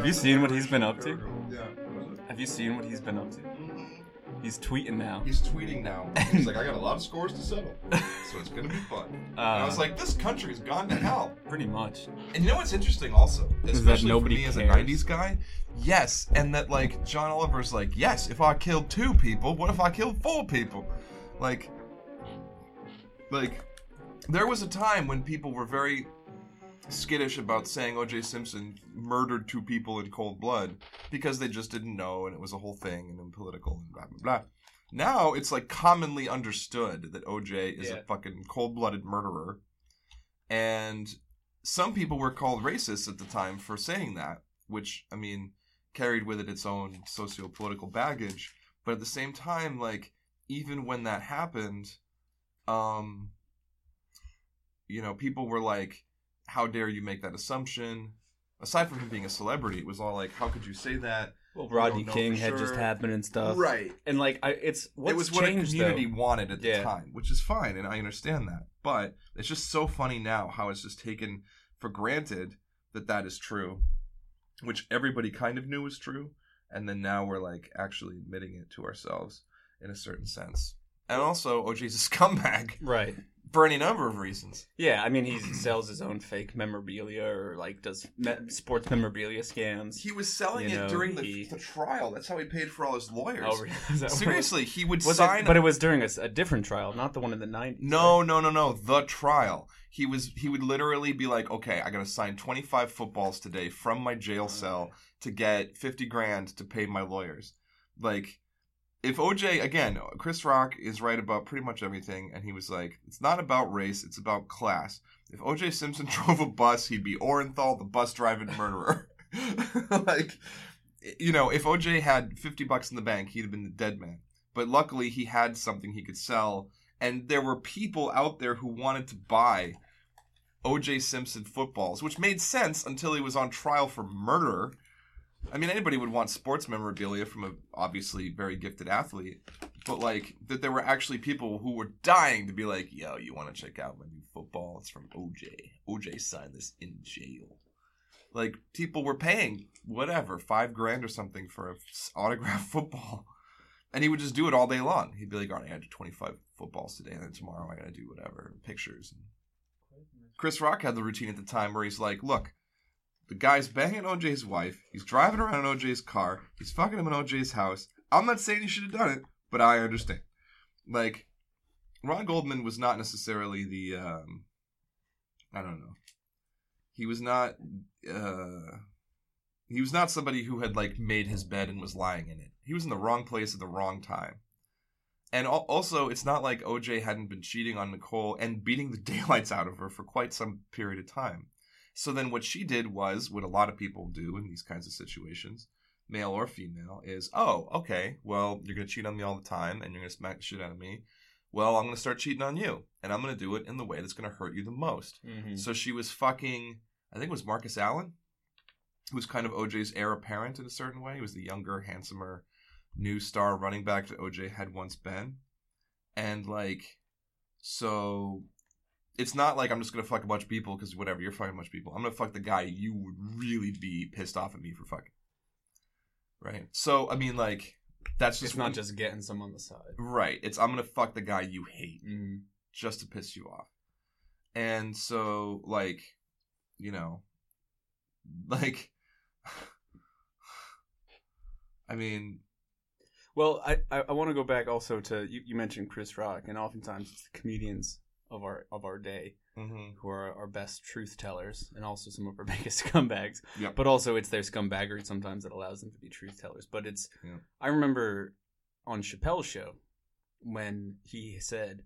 Have you seen what he's been up to? Yeah. what was it? Have you seen what he's been up to? He's tweeting now. He's tweeting now. He's like, I got a lot of scores to settle, so it's gonna be fun. and I Uh, was like, this country's gone to hell. pretty much. And you know what's interesting also, especially nobody for me as a '90s guy, yes, and that like John Oliver's like, yes, if I killed two people, what if I killed four people? Like, like, there was a time when people were very skittish about saying O.J. Simpson murdered two people in cold blood because they just didn't know and it was a whole thing and then political and blah blah blah. Now it's like commonly understood that OJ is Yeah. a fucking cold-blooded murderer, and some people were called racist at the time for saying that, which I mean carried with it its own socio-political baggage. But at the same time, like even when that happened, um, you know, people were like, "How dare you make that assumption?" Aside from him being a celebrity, it was all like, "How could you say that?" Well, We Rodney King had just happened and stuff. Right. And like, I, it's what's it was what a community though. wanted at the Yeah. time, which is fine, and I understand that. But it's just so funny now how it's just taken for granted that that is true, which everybody kind of knew was true, and then now we're like actually admitting it to ourselves in a certain sense. And also, OJ's a scumbag Right. For any number of reasons. Yeah, I mean, he sells his own fake memorabilia or like does me- sports memorabilia scams. He was selling You it know, during the, he- the trial. That's how he paid for all his lawyers. Oh, really? Is that what it was? Seriously, he would sign it, but it was during a different trial, not the one in the 90s. No, no, no, no. The trial. He was. He would literally be like, "Okay, I gotta sign twenty five footballs today from my jail oh, cell to get fifty grand to pay my lawyers." Like, if OJ again, Chris Rock is right about pretty much everything, and he was like, "It's not about race; it's about class." If OJ Simpson drove a bus, he'd be Orenthal, the bus driving murderer. like, you know, if OJ had fifty bucks in the bank, he'd have been the dead man. But luckily, he had something he could sell and there were people out there who wanted to buy OJ Simpson footballs, which made sense until he was on trial for murder. I mean, anybody would want sports memorabilia from a obviously very gifted athlete, but like that there were actually people who were dying to be like, "Yo, you want to check out my new football? It's from OJ. OJ signed this in jail." Like people were paying whatever five grand or something for a autographed football. And he would just do it all day long. He'd be like, all right, I had 25 footballs today, and then tomorrow I gotta do whatever, pictures. Chris Rock had the routine at the time where he's like, look, the guy's banging OJ's wife, he's driving around in OJ's car, he's fucking him in OJ's house. I'm not saying he should have done it, but I understand. Like, Ron Goldman was not necessarily the, um, I don't know. He was not, uh, he was not somebody who had like made his bed and was lying in it. He was in the wrong place at the wrong time. And also, it's not like OJ hadn't been cheating on Nicole and beating the daylights out of her for quite some period of time. So then what she did was what a lot of people do in these kinds of situations, male or female, is, oh, okay, well, you're going to cheat on me all the time and you're going to smack the shit out of me. Well, I'm going to start cheating on you. And I'm going to do it in the way that's going to hurt you the most. Mhm. So she was fucking, I think it was Marcus Allen, who was kind of OJ's heir apparent in a certain way. He was the younger, handsomer, new star running back that OJ had once been. And like, so it's not like I'm just gonna fuck a bunch of people because whatever you're fucking a bunch of people. I'm gonna fuck the guy you would really be pissed off at me for fucking. Right. So I mean, like, that's just It's not one- just getting some on the side. right. It's I'm gonna fuck the guy you hate Mm. just to piss you off. And so, like, you know, like, I mean, Well, I, I, I want to go back also to you, you mentioned Chris Rock, and oftentimes it's the comedians of our of our day mhm. who are our best truth tellers, and also some of our biggest scumbags. Yep. But also, it's their scumbaggery sometimes that allows them to be truth tellers. But it's. I remember on Chappelle's show when he said,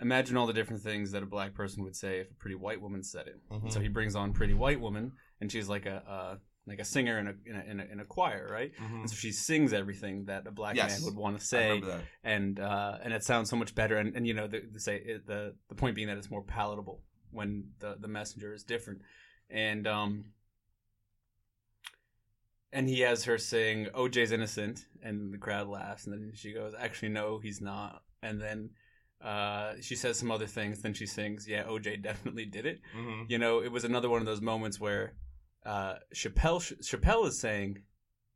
"Imagine all the different things that a black person would say if a pretty white woman said it." Mhm. So he brings on Pretty White Woman, and she's like a, a like a singer in a in a, in a, in a choir, right? Mhm. And so she sings everything that a black Yes. man would want to say, and uh, and it sounds so much better. And, and you know, the, the say it, the the point being that it's more palatable when the the messenger is different. And um, and he has her sing "OJ's innocent," and the crowd laughs, and then she goes, "Actually, no, he's not." And then Uh, she says some other things, then she sings, "Yeah, OJ definitely did it." hmm You know, it was another one of those moments where uh, Chappelle Chappelle is saying,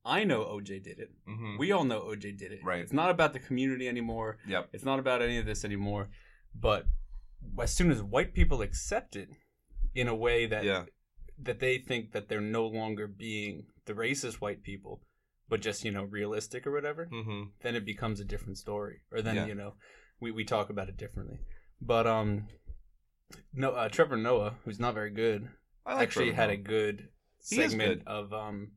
"I know OJ did it. hmm We all know OJ did it. Right. It's not about the community anymore. Yep. It's not about any of this anymore. But as soon as white people accept it in a way that Yeah. that they think that they're no longer being the racist white people, but just you know realistic or whatever, hmm then it becomes a different story. Or then Yeah. you know we we talk about it differently. But um, no, uh, Trevor Noah, who's not very good, like actually Trevor had a good segment of um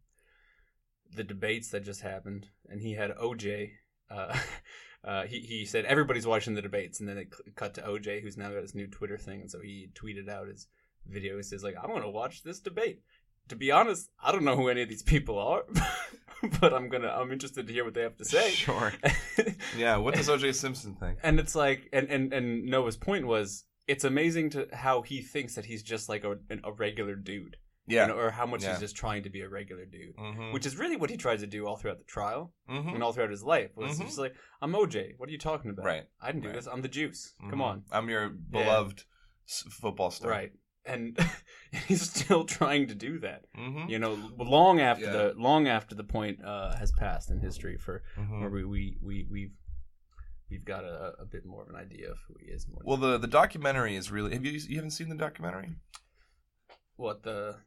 the debates that just happened, and he had OJ. Uh, uh, he he said everybody's watching the debates, and then it c- cut to OJ, who's now got his new Twitter thing, and so he tweeted out his video. He says like, "I'm gonna watch this debate." To be honest, I don't know who any of these people are, but I'm gonna I'm interested to hear what they have to say. Sure. Yeah. What does O.J. Simpson think? and it's like, and and and Noah's point was, it's amazing to how he thinks that he's just like a, a regular dude, Yeah. you know, or how much Yeah. he's just trying to be a regular dude, hmm which is really what he tries to do all throughout the trial hmm and all throughout his life. Was Mhm. just like, I'm OJ. What are you talking about? Right. I didn't do Right. this. I'm the juice. Come Mhm. on. I'm your beloved s football star. Right. And he's still trying to do that. hmm You know, long after Yeah. the long after the point uh, has passed in history for hmm where we we we we've we've got a, a bit more of an idea of who he is. More Well, the the documentary is really. Have you you haven't seen the documentary? what the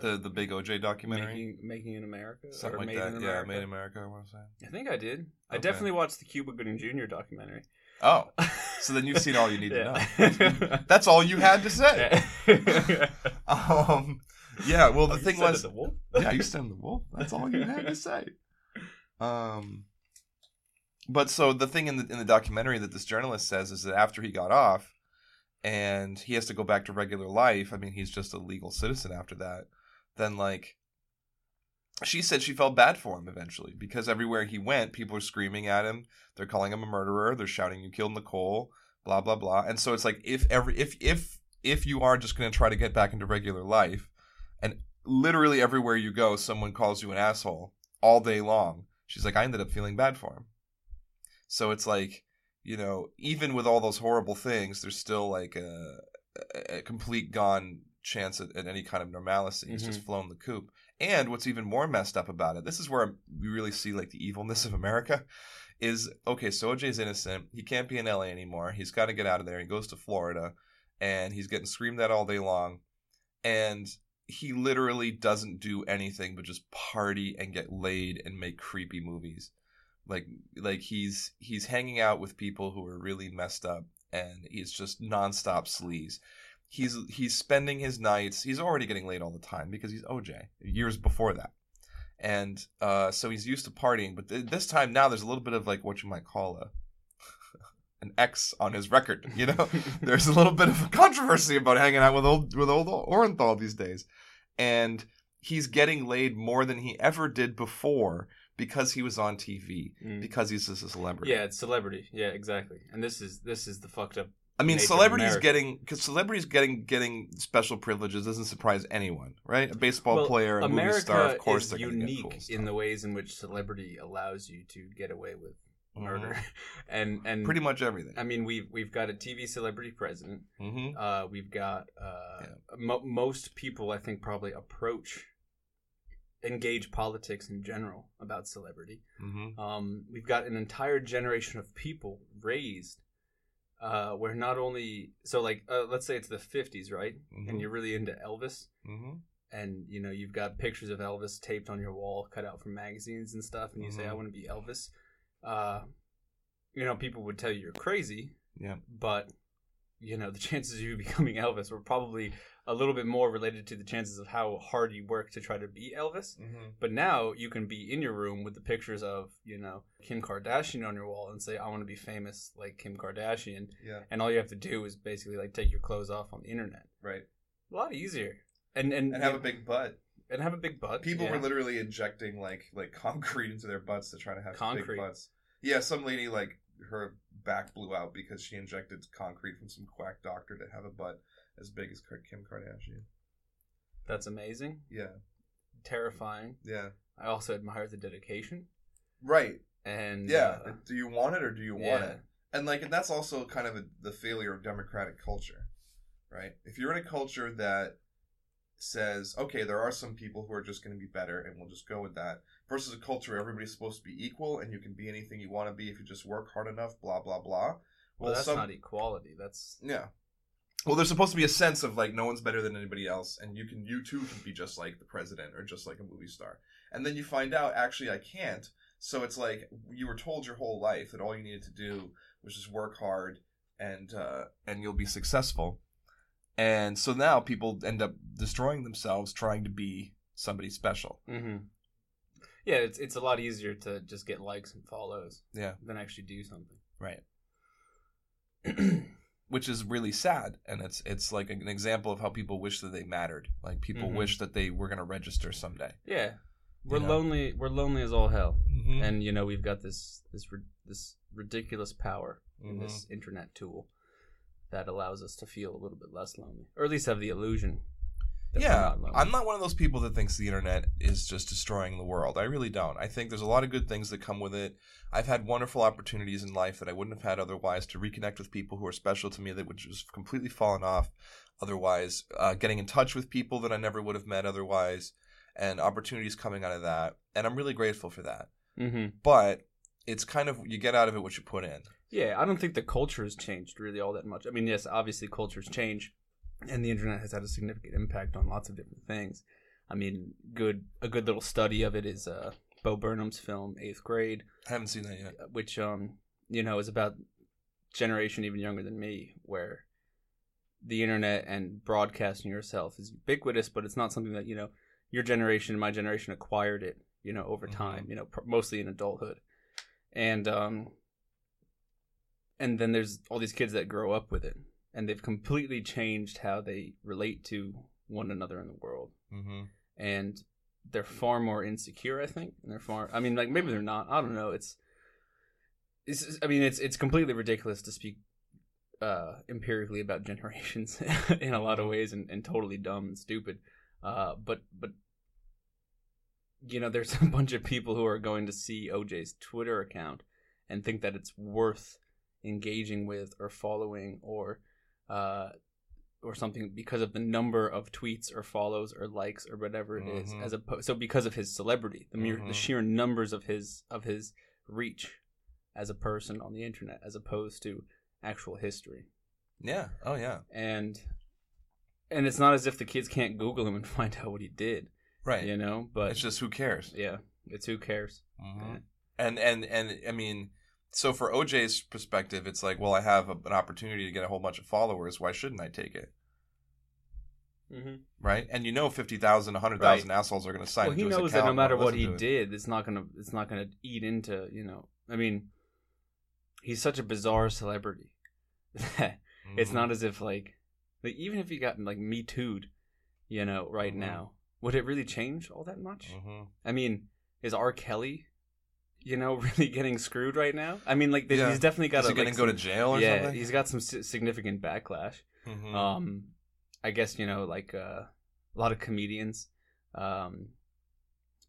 The the big OJ documentary. making making in America Something like made that. in Yeah? Made in America. I want to say. I think I did. I Okay. definitely watched the Cuba Gooding Jr. documentary. Oh, so then you've seen all you need to Yeah. know. That's all you had to say. Yeah. Um, yeah. Well, the Oh, you thing said was, it, the wolf? yeah, you stand the wolf. That's all you had to say. Um, but so the thing in the in the documentary that this journalist says is that after he got off, and he has to go back to regular life. I mean, he's just a legal citizen after that. Then like. She said she felt bad for him eventually because everywhere he went, people were screaming at him. They're calling him a murderer. They're shouting, "You killed Nicole!" Blah blah blah. And so it's like if every if if if you are just going to try to get back into regular life, and literally everywhere you go, someone calls you an asshole all day long. She's like, I ended up feeling bad for him. So it's like, you know, even with all those horrible things, there's still like a, a complete gone chance at, at any kind of normalcy. He's just mm-hmm. flown the coop. And what's even more messed up about it, this is where we really see like the evilness of America, is okay. So OJ's innocent. He can't be in LA anymore. He's got to get out of there. He goes to Florida, and he's getting screamed at all day long, and he literally doesn't do anything but just party and get laid and make creepy movies. Like like he's he's hanging out with people who are really messed up and he's just nonstop sleaze. He's he's spending his nights. He's already getting laid all the time because he's OJ years before that, and uh, so he's used to partying. But th- this time now, there's a little bit of like what you might call a an X on his record. You know, there's a little bit of a controversy about hanging out with old with old Orenthal these days, and he's getting laid more than he ever did before because he was on TV Mm. because he's just a celebrity. Yeah, it's celebrity. Yeah, exactly. And this is this is the fucked up. I mean, celebrities getting because celebrities getting getting special privileges doesn't surprise anyone, right? A baseball Well, player, a America movie star, of course, they're unique cool in the ways in which celebrity allows you to get away with Mhm. murder, and and Pretty much everything. I mean, we've we've got a TV celebrity president. hmm Uh, we've got uh, Yeah. mo- most people, I think, probably approach engage politics in general about celebrity. hmm Um, we've got an entire generation of people raised uh, where not only so like uh, let's say it's the 50s, right? Mhm. And you're really into Elvis, hmm and you know you've got pictures of Elvis taped on your wall, cut out from magazines and stuff, and you say, Mhm. "I want to be Elvis." Uh, you know, people would tell you you're crazy, Yeah. but you know the chances of you becoming Elvis were probably a little bit more related to the chances of how hard you work to try to be Elvis. hmm But now you can be in your room with the pictures of you know Kim Kardashian on your wall and say, "I want to be famous like Kim Kardashian," Yeah. and all you have to do is basically like take your clothes off on the internet. Right. A lot easier. And and And have a big butt. and have a big butt. People yeah. were literally injecting like like concrete into their butts to try to have Concrete. big butts. Yeah, some lady like her back blew out because she injected concrete from some quack doctor to have a butt as big as Kim Kardashian. That's amazing. Yeah. Terrifying. Yeah. I also admire the dedication. Right. And Yeah. uh, do you want it or do you want yeah. it? and like and that's also kind of a, the failure of democratic culture right if you're in a culture that says okay there are some people who are just going to be better and we'll just go with that versus a culture where everybody's supposed to be equal and you can be anything you want to be if you just work hard enough blah blah blah Well, that's some- not equality. That's yeah well there's supposed to be a sense of like no one's better than anybody else and you can you too can be just like the president or just like a movie star and then you find out actually i can't so it's like you were told your whole life that all you needed to do was just work hard and uh, and you'll be successful. And so now people end up destroying themselves trying to be somebody special. mm-hmm. yeah. It's it's a lot easier to just get likes and follows Yeah, than actually do something. right. Which is really sad, and it's it's like an example of how people wish that they mattered. Like people Mhm. wish that they were going to register someday. yeah, we're You know? lonely. We're lonely as all hell, Mm-hmm. and you know we've got this this this ridiculous power in Mhm. this internet tool that allows us to feel a little bit less lonely, or at least have the illusion. Yeah. I'm not one of those people that thinks the internet is just destroying the world. I really don't. I think there's a lot of good things that come with it. I've had wonderful opportunities in life that I wouldn't have had otherwise to reconnect with people who are special to me that would just completely fallen off otherwise. Uh, getting in touch with people that I never would have met otherwise, and opportunities coming out of that. And I'm really grateful for that. Mm-hmm. But it's kind of you get out of it what you put in. Yeah, I don't think the culture has changed really all that much. I mean, yes, obviously cultures change, and the internet has had a significant impact on lots of different things. I mean, good a good little study of it is uh, Bo Burnham's film Eighth Grade, I haven't seen that yet. which um you know is about generation even younger than me, where the internet and broadcasting yourself is ubiquitous, but it's not something that you know your generation and my generation acquired it, you know, over Mhm. time, you know, pr- mostly in adulthood, and um, and then there's all these kids that grow up with it, and they've completely changed how they relate to one another in the world, Mm-hmm. and they're far more insecure, I think, and they're far. I mean, like maybe they're not. I don't know. It's, it's. I mean, it's it's completely ridiculous to speak uh, empirically about generations in a lot of ways, and, and totally dumb and stupid. Uh, but but you know, there's a bunch of people who are going to see OJ's Twitter account and think that it's worth engaging with or following or uh, or something because of the number of tweets or follows or likes or whatever it is Mhm. as opposed so because of his celebrity the mere Mhm. the sheer numbers of his of his reach as a person on the internet as opposed to actual history Yeah. Oh yeah. and and it's not as if the kids can't google him and find out what he did Right. you know but It's just who cares. yeah it's who cares Mhm. Yeah. And and and I mean, so for OJ's perspective, it's like, well, I have a, an opportunity to get a whole bunch of followers. Why shouldn't I take it? mm-hmm. Right? And you know, 50,000, a 100,000 assholes are going to sign well, he knows that no matter what he to it. did, it's not gonna it's not gonna eat into you know. I mean, he's such a bizarre celebrity that it's Mhm. not as if like, like even if he got like me too'd, you know, right Mhm. now, would it really change all that much? Mhm. I mean, is R. Kelly, you know, really getting screwed right now? I mean, like Yeah. he's definitely got Is he going to go to jail or yeah, something? he's got some significant backlash. Mhm. Um, I guess you know, like uh, a lot of comedians, um,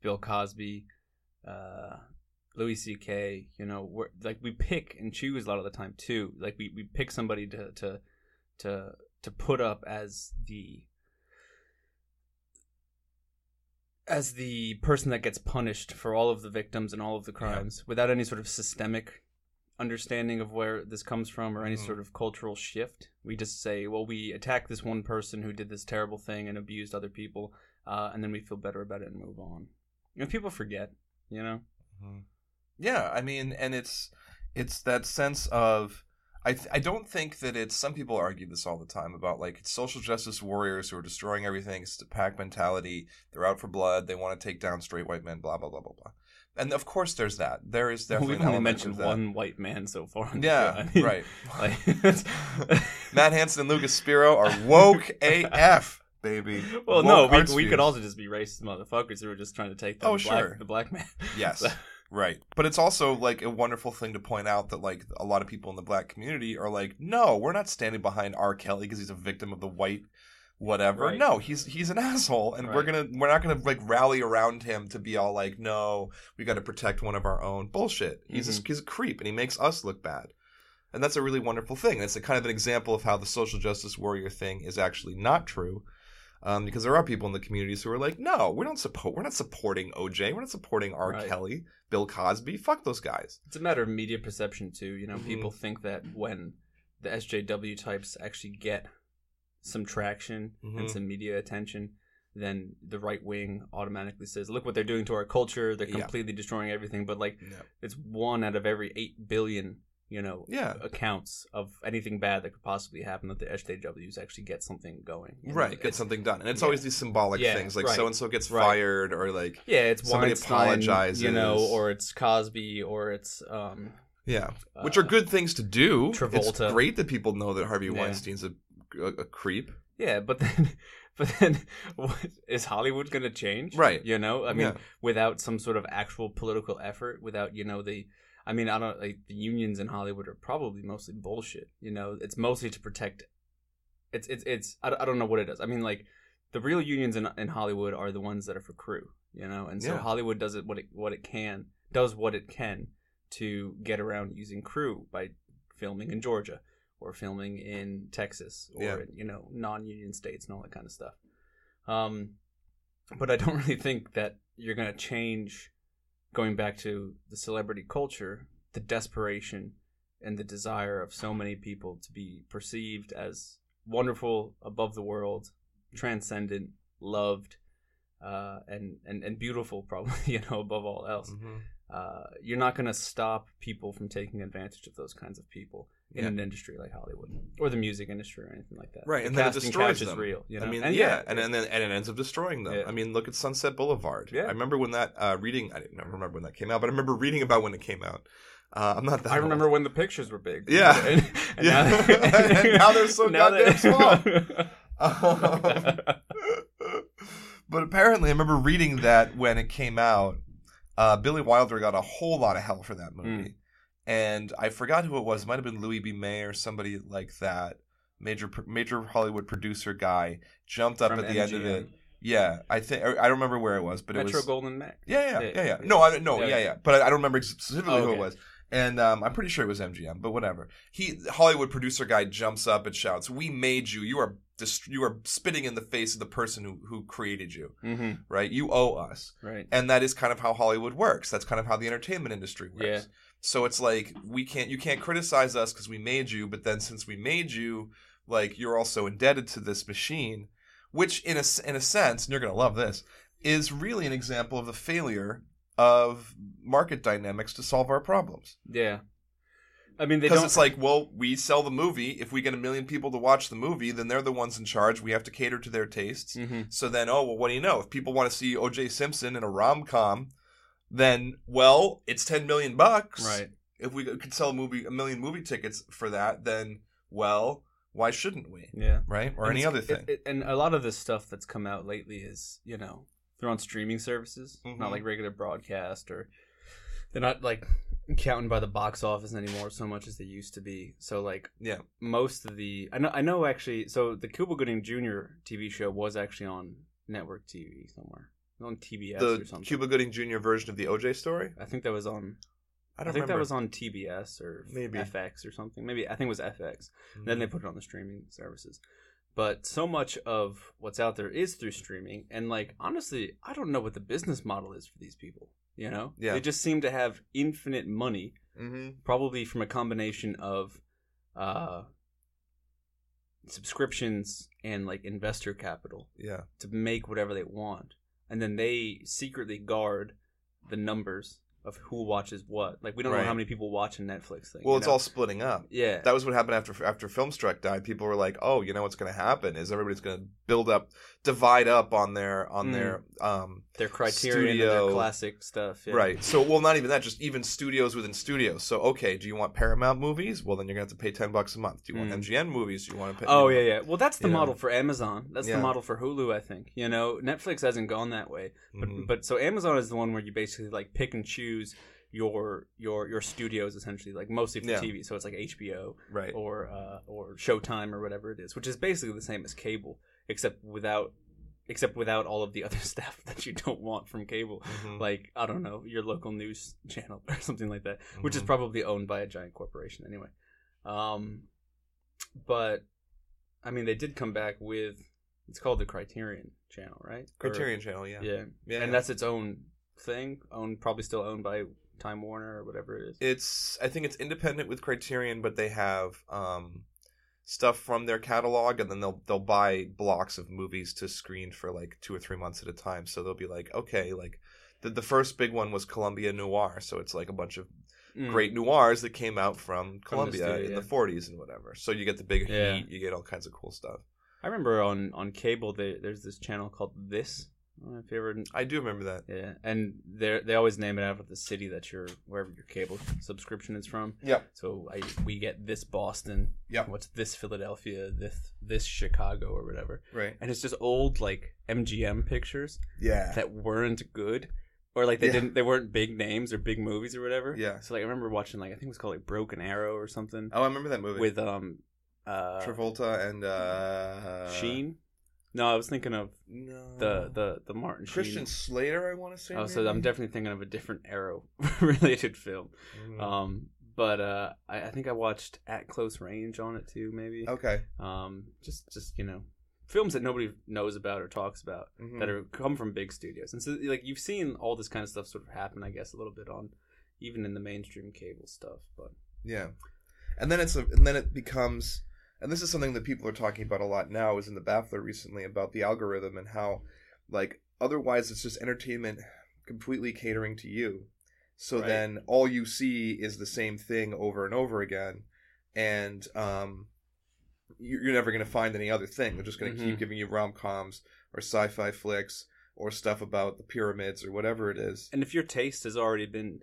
Bill Cosby, uh, Louis C.K. You know, we're, like we pick and choose a lot of the time too. Like we, we pick somebody to to to to put up as the as the person that gets punished for all of the victims and all of the crimes without any sort of systemic understanding of where this comes from or any Mhm. sort of cultural shift. We just say, well, we attack this one person who did this terrible thing and abused other people, uh, and then we feel better about it and move on. And people forget, you know. Mhm. Yeah, I mean, and it's it's that sense of I th- I don't think that it's some people argue this all the time about like it's social justice warriors who are destroying everything. It's the pack mentality. They're out for blood. They want to take down straight white men. Blah blah blah blah blah. And of course, there's that. There is definitely We've only mentioned one white man so far. Yeah. I mean, right. Like, Matt Hanson and Lucas Spiro are woke AF, baby. well, Woke no, we, we could also just be racist motherfuckers who are just trying to take Oh, the, black, sure. the black man. Yes. So- Right. But it's also like a wonderful thing to point out that like a lot of people in the black community are like, no, we're not standing behind R. Kelly because he's a victim of the white whatever. Right. No, he's he's an asshole and we're gonna we're not gonna like rally around him to be all like, no, we gotta protect one of our own. Bullshit. He's Mm-hmm. a, he's a creep and he makes us look bad. and that's a really wonderful thing. It's a kind of an example of how the social justice warrior thing is actually not true. Um, because there are people in the communities who are like, no, we don't support. We're not supporting OJ. We're not supporting R. Right. Kelly, Bill Cosby. Fuck those guys. It's a matter of media perception too. You know, Mhm. people think that when the SJW types actually get some traction Mhm. and some media attention, then the right wing automatically says, "Look what they're doing to our culture. They're Yeah. completely destroying everything." But like, Yeah. it's one out of every eight billion, you know, Yeah. accounts of anything bad that could possibly happen that the SJWs actually get something going. You know, Right, get it's- something done, and it's yeah. always these symbolic Yeah, things, like right. so and so gets Right. fired, or like Yeah, it's Somebody Weinstein, apologizes. you know, or it's Cosby, or it's um, yeah, which uh, are good things to do. It's Travolta. great that people know that Harvey. Weinstein's a, a, a creep. Yeah, but then, but then, what, is Hollywood going to change? Right. You know, I mean, Yeah. without some sort of actual political effort, without you know the, I mean, I don't like the unions in Hollywood are probably mostly bullshit. You know, it's mostly to protect. It's it's it's I, don't- I don't know what it is. I mean, like the real unions in in Hollywood are the ones that are for crew. You know, and so Yeah. Hollywood does it what it what it can does what it can to get around using crew by filming in Georgia or filming in Texas or Yeah. in, you know non-union states and all that kind of stuff. Um, but I don't really think that you're going to change. Going back to the celebrity culture, the desperation and the desire of so many people to be perceived as wonderful, above the world, transcendent, loved, uh, and, and and beautiful, probably you know above all else Mhm. uh, you're not going to stop people from taking advantage of those kinds of people in Yeah. an industry like Hollywood or the music industry or anything like that. Right, The and then it destroys them. is real. You know? I mean, And yeah, and, and then and it ends up destroying them. Yeah. I mean, look at Sunset Boulevard. Yeah. I remember when that uh, reading. I didn't remember when that came out, but I remember reading about when it came out. Uh, I'm not that. I old. remember when the pictures were big. Yeah. and, and Yeah. And now they're so goddamn small. Um, but apparently, I remember reading that when it came out, uh, Billy Wilder got a whole lot of hell for that movie, and I forgot who it was. It might have been Louis B. Mayer or somebody like that. Major major Hollywood producer guy jumped up From at the end of it. Yeah, I think I don't remember where it was, but it Metro was Golden Mac. yeah, yeah, Yeah, yeah, yeah. yeah. No, I no, Yeah, yeah, yeah. yeah. But I, I don't remember specifically who it was. And um, I'm pretty sure it was MGM, but whatever. He Hollywood producer guy jumps up and shouts, "We made you. You are dist- you are spitting in the face of the person who who created you. Mm-hmm. Right? You owe us." Right. And that is kind of how Hollywood works. That's kind of how the entertainment industry works. Yeah. So it's like we can't you can't criticize us because we made you, but then since we made you, like you're also indebted to this machine, which in a in a sense, and you're gonna love this, is really an example of the failure of market dynamics to solve our problems. Yeah. I mean, Because it's like, well, we sell the movie. If we get a million people to watch the movie, then they're the ones in charge. We have to cater to their tastes. hmm So then, oh well, what do you know? If people want to see O.J. Simpson in a rom com, then well, it's ten million bucks. Right. If we could sell a movie, a million movie tickets for that, then well, why shouldn't we? Yeah. Right? Or And any other thing. it- it- and a lot of this stuff that's come out lately is, you know, they're on streaming services, Mhm. not like regular broadcast, or they're not like counting by the box office anymore so much as they used to be. So like, Yeah. most of the I know I know actually. So the Cuba Gooding Jr. TV show was actually on network TV somewhere, on TBS or the something. Cuba Gooding Jr. version of the O.J. story. I think that was on. I I, don't think remember. that was on TBS or Maybe. FX or something. Maybe I think it was FX. Mhm. Then they put it on the streaming services. But so much of what's out there is through streaming, and like honestly, I don't know what the business model is for these people. You know, Yeah. they just seem to have infinite money, Mhm. probably from a combination of uh, subscriptions and like investor capital Yeah. to make whatever they want, and then they secretly guard the numbers of who watches what. Like we don't Right. know how many people watch a Netflix thing. Well, it's know? all splitting up. yeah. That was what happened after after Filmstruck died. People were like, "Oh, you know what's going to happen is everybody's going to build up, divide up on their on Mm. their um their criteria, their classic stuff. Yeah. right." So, well, not even that, just even studios within studios. So, okay, do you want Paramount movies? Well, then you're going to have to pay ten bucks a month. Do you want Mm. MGM movies? Do you want to pay? Oh yeah, yeah. Well, that's the you know. model for Amazon. That's Yeah. the model for Hulu. I think. You know, Netflix hasn't gone that way, but Mhm. but so Amazon is the one where you basically like pick and choose your your your studios essentially, like mostly for Yeah. TV. So it's like HBO right. or uh, or Showtime or whatever it is, which is basically the same as cable, except without except without all of the other stuff that you don't want from cable. Mhm. Like I don't know your local news channel or something like that, which is Mhm. probably owned by a giant corporation anyway. Um, but I mean, they did come back with it's called the Criterion Channel, right? Or- Criterion Channel, yeah, yeah, yeah. and that's its own thing, owned probably still owned by Time Warner or whatever it is. it's I think it's independent with Criterion, but they have um stuff from their catalog, and then they'll they'll buy blocks of movies to screen for like two or three months at a time. So they'll be like, okay, like the the first big one was Columbia Noir, so it's like a bunch of Mm. great noirs that came out from From the Columbia studio, in yeah. the 40s and whatever. So you get the big Yeah. heat, you get all kinds of cool stuff. I remember on on cable they, there's this channel called This. I don't know if you ever I do remember that. yeah, and they they always name it after the city that your wherever your cable subscription is from. Yep. So I we get this Boston. Yep. What's this Philadelphia? This this Chicago or whatever. Right. And it's just old like MGM pictures Yeah. that weren't good. Or like they Yeah. didn't they weren't big names or big movies or whatever. Yeah. So like I remember watching like I think it was called like Broken Arrow or something. Oh, I remember that movie With um uh Travolta and uh Sheen. No, I was thinking of No. the the the Martin Christian Sheen. Slater, I want to say. Oh, so? I'm definitely thinking of a different Arrow related film. Mm. Um, but uh, I, I think I watched At Close Range on it too. Maybe. okay. Um, just just you know, films that nobody knows about or talks about Mhm. that are come from big studios, and so like you've seen all this kind of stuff sort of happen, I guess, a little bit on even in the mainstream cable stuff. But Yeah, and then it's a, and then it becomes, and this is something that people are talking about a lot now. Is in the Baffler recently about the algorithm and how, like, otherwise it's just entertainment completely catering to you. So Right. then all you see is the same thing over and over again, and um, you- you're never going to find any other thing. They're just going to Mhm. keep giving you rom coms or sci-fi flicks or stuff about the pyramids or whatever it is. and if your taste has already been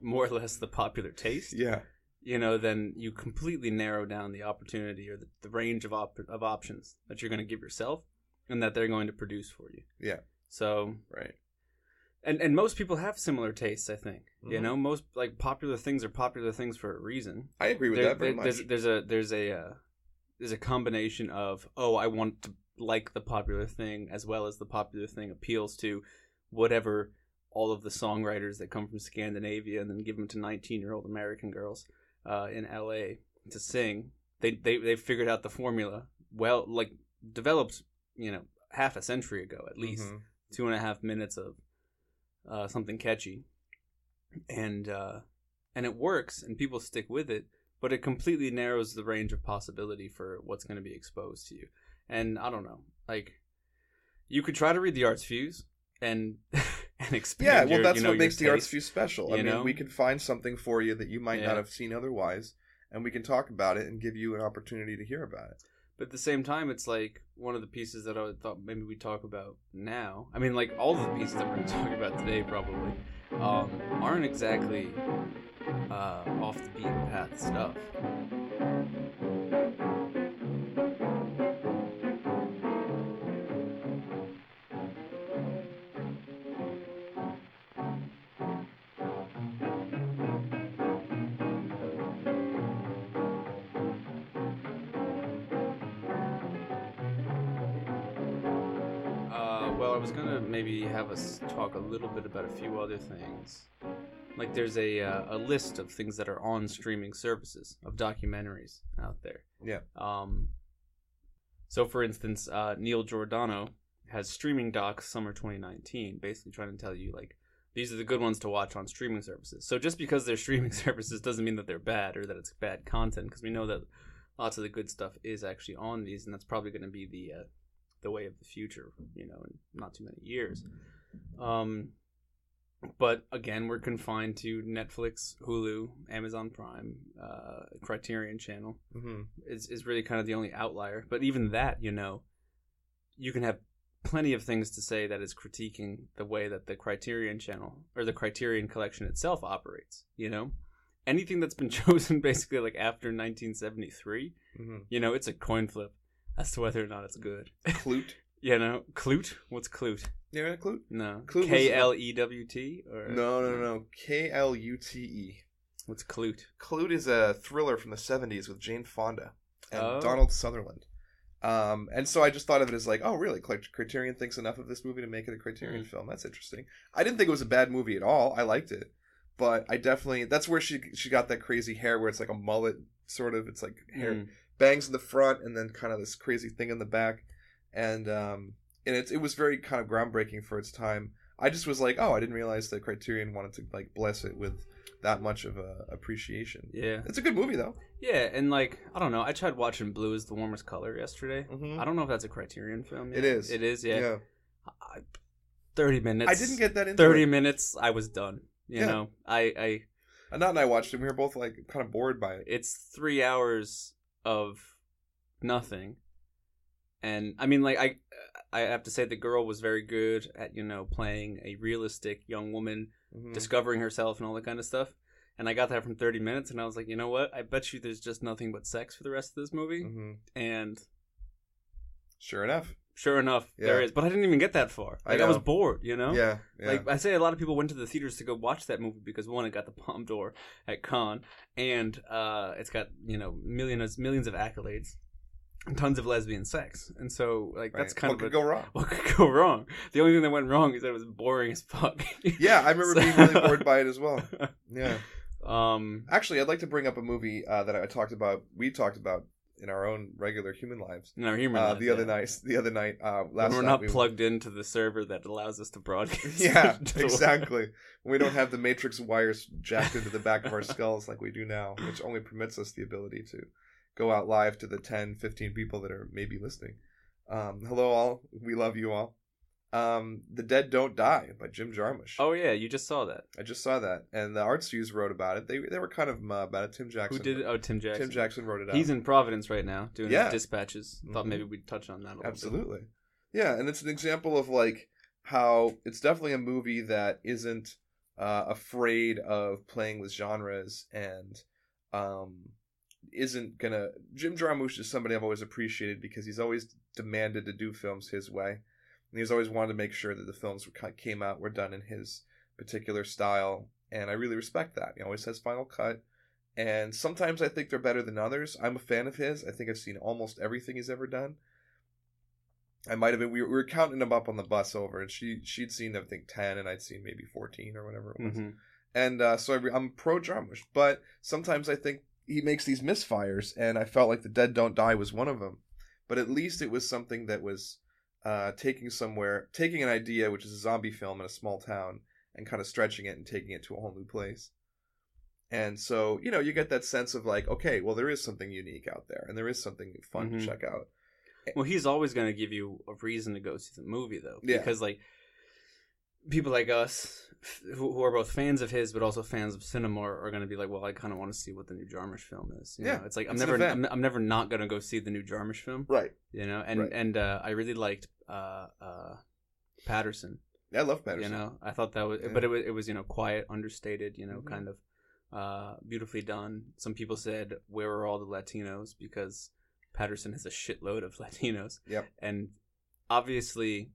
more or less the popular taste, Yeah. You know, then you completely narrow down the opportunity or the, the range of op- of options that you're going to give yourself and that they're going to produce for you. Yeah. So, Right. and and most people have similar tastes, I think. You Mhm. know, most like popular things are popular things for a reason. I agree with There- that very there- much. there's, there's a there's a uh, there's a combination of oh, I want to like the popular thing as well as the popular thing appeals to whatever all of the songwriters that come from Scandinavia and then give them to 19 year old American girls uh, in LA to sing. They they they figured out the formula well, like developed you know half a century ago at least Mhm. two and a half minutes of uh, something catchy, and uh, and it works, and people stick with it. But it completely narrows the range of possibility for what's going to be exposed to you. And I don't know, like you could try to read the Arts Fuse and and expand. Yeah, well, your, that's you know, what makes the Arts taste. Fuse special. I mean, know? we can find something for you that you might Yeah. not have seen otherwise, and we can talk about it and give you an opportunity to hear about it. But at the same time, it's like one of the pieces that I thought maybe we talk about now. I mean, like all of the pieces that we're going to talk about today probably um, aren't exactly uh, off the beaten path stuff. Have us talk a little bit about a few other things. Like, there's a uh, a list of things that are on streaming services of documentaries out there. Yeah. Um. So, for instance, uh, Neil Giordano has streaming docs summer 2019, basically trying to tell you like these are the good ones to watch on streaming services. So just because they're streaming services doesn't mean that they're bad or that it's bad content, because we know that lots of the good stuff is actually on these, and that's probably going to be the uh, the way of the future, you know, in not too many years. Um, but again, we're confined to Netflix, Hulu, Amazon Prime, uh, Criterion Channel hmm is is really kind of the only outlier. But even that, you know, you can have plenty of things to say that is critiquing the way that the Criterion Channel or the Criterion Collection itself operates. You know, anything that's been chosen basically like after 1973, hmm you know, it's a coin flip as to whether or not it's good. Klute. you know, Klute. What's Klute? You know Klute? No, Klute K L E W T or No, no, no. K L U T E. What's Klute? Klute is a thriller from the 70s with Jane Fonda and Oh. Donald Sutherland. Um, and so I just thought of it as like, oh, really? Criterion thinks enough of this movie to make it a Criterion Mm. film. That's interesting. I didn't think it was a bad movie at all. I liked it, but I definitely that's where she she got that crazy hair where it's like a mullet sort of. It's like hair Mm. Bangs in the front and then kind of this crazy thing in the back, and um and it it was very kind of groundbreaking for its time. I just was like, oh, I didn't realize that Criterion wanted to like bless it with that much of a appreciation. Yeah, It's a good movie though. yeah, and like I don't know. I tried watching Blue is the warmest color yesterday. Mhm. I don't know if that's a Criterion film. Yet. It is. It is. Yeah. yeah. I, Thirty minutes. I didn't get that into thirty it. minutes. I was done. You Yeah. know, I, I Annette and I watched it. We were both like kind of bored by it. it's three hours of nothing and i mean like i i have to say the girl was very good at you know playing a realistic young woman Mhm. discovering herself and all that kind of stuff and i got that from 30 minutes and i was like you know what i bet you there's just nothing but sex for the rest of this movie Mhm. and Sure enough. Sure enough there Yeah. is but i didn't even get that far I like i, was bored you know Yeah. Yeah. Like I say, a lot of people went to the theaters to go watch that movie because one, it got the Palme d'Or at Cannes, and uh, it's got you know millions millions of accolades, and tons of lesbian sex, and so like that's Right. kind what of could a- go wrong. what could go wrong. The only thing that went wrong is that it was boring as fuck. Yeah, I remember So- being really bored by it as well. Yeah. Um, Actually, I'd like to bring up a movie uh, that I talked about. We talked about in our own regular human lives. no humor. Uh, life, the other yeah. night, the other night, uh, When last we're night not we- plugged into the server that allows us to broadcast. Yeah, exactly. we don't have the matrix wires jacked into the back of our skulls like we do now, which only permits us the ability to go out live to the 10, 15 people that are maybe listening. Um, hello, all. We love you all. Um, the Dead Don't Die by Jim Jarmusch. Oh yeah, you just saw that. I just saw that, and the Arts Fuse wrote about it. They they were kind of uh, about it. Tim Jackson. Who did it? Oh, Tim Jackson. Tim Jackson wrote it out. He's in Providence right now doing Yeah. his dispatches. Thought Mhm. maybe we'd touch on that a little bit. Absolutely. Yeah, and it's an example of like how it's definitely a movie that isn't uh, afraid of playing with genres and um, isn't gonna. Jim Jarmusch is somebody I've always appreciated because he's always demanded to do films his way, and he's always wanted to make sure that the films were, came out were done in his particular style, and I really respect that. He always has final cut. And sometimes I think they're better than others. I'm a fan of his. I think I've seen almost everything he's ever done. I might have been. We were, we were counting them up on the bus over, and she she'd seen I think ten, and I'd seen maybe fourteen or whatever it was. Mhm. And uh, so I re- I'm pro Jarmusch, but sometimes I think he makes these misfires, and I felt like the Dead Don't Die was one of them. But at least it was something that was uh, taking somewhere, taking an idea which is a zombie film in a small town, and kind of stretching it and taking it to a whole new place. And so you know you get that sense of like, okay, well there is something unique out there, and there is something fun Mhm. to check out. Well, he's always going to give you a reason to go see the movie, though. Yeah. Because, like, people like us, who, who are both fans of his, but also fans of cinema, are, going to be like, well, I kind of want to see what the new Jarmusch film is. You Yeah, know? It's like, I'm it's never. I'm, I'm never not going to go see the new Jarmusch film, Right. you know? And, Right. and, uh, I really liked, uh, uh, Paterson. Yeah, I love Paterson. You know, I thought that was, Yeah. but it was, it was, you know, quiet, understated, you know, Mhm. kind of, uh, beautifully done. Some people said, where are all the Latinos? Because Paterson has a shitload of Latinos. Yep. And obviously,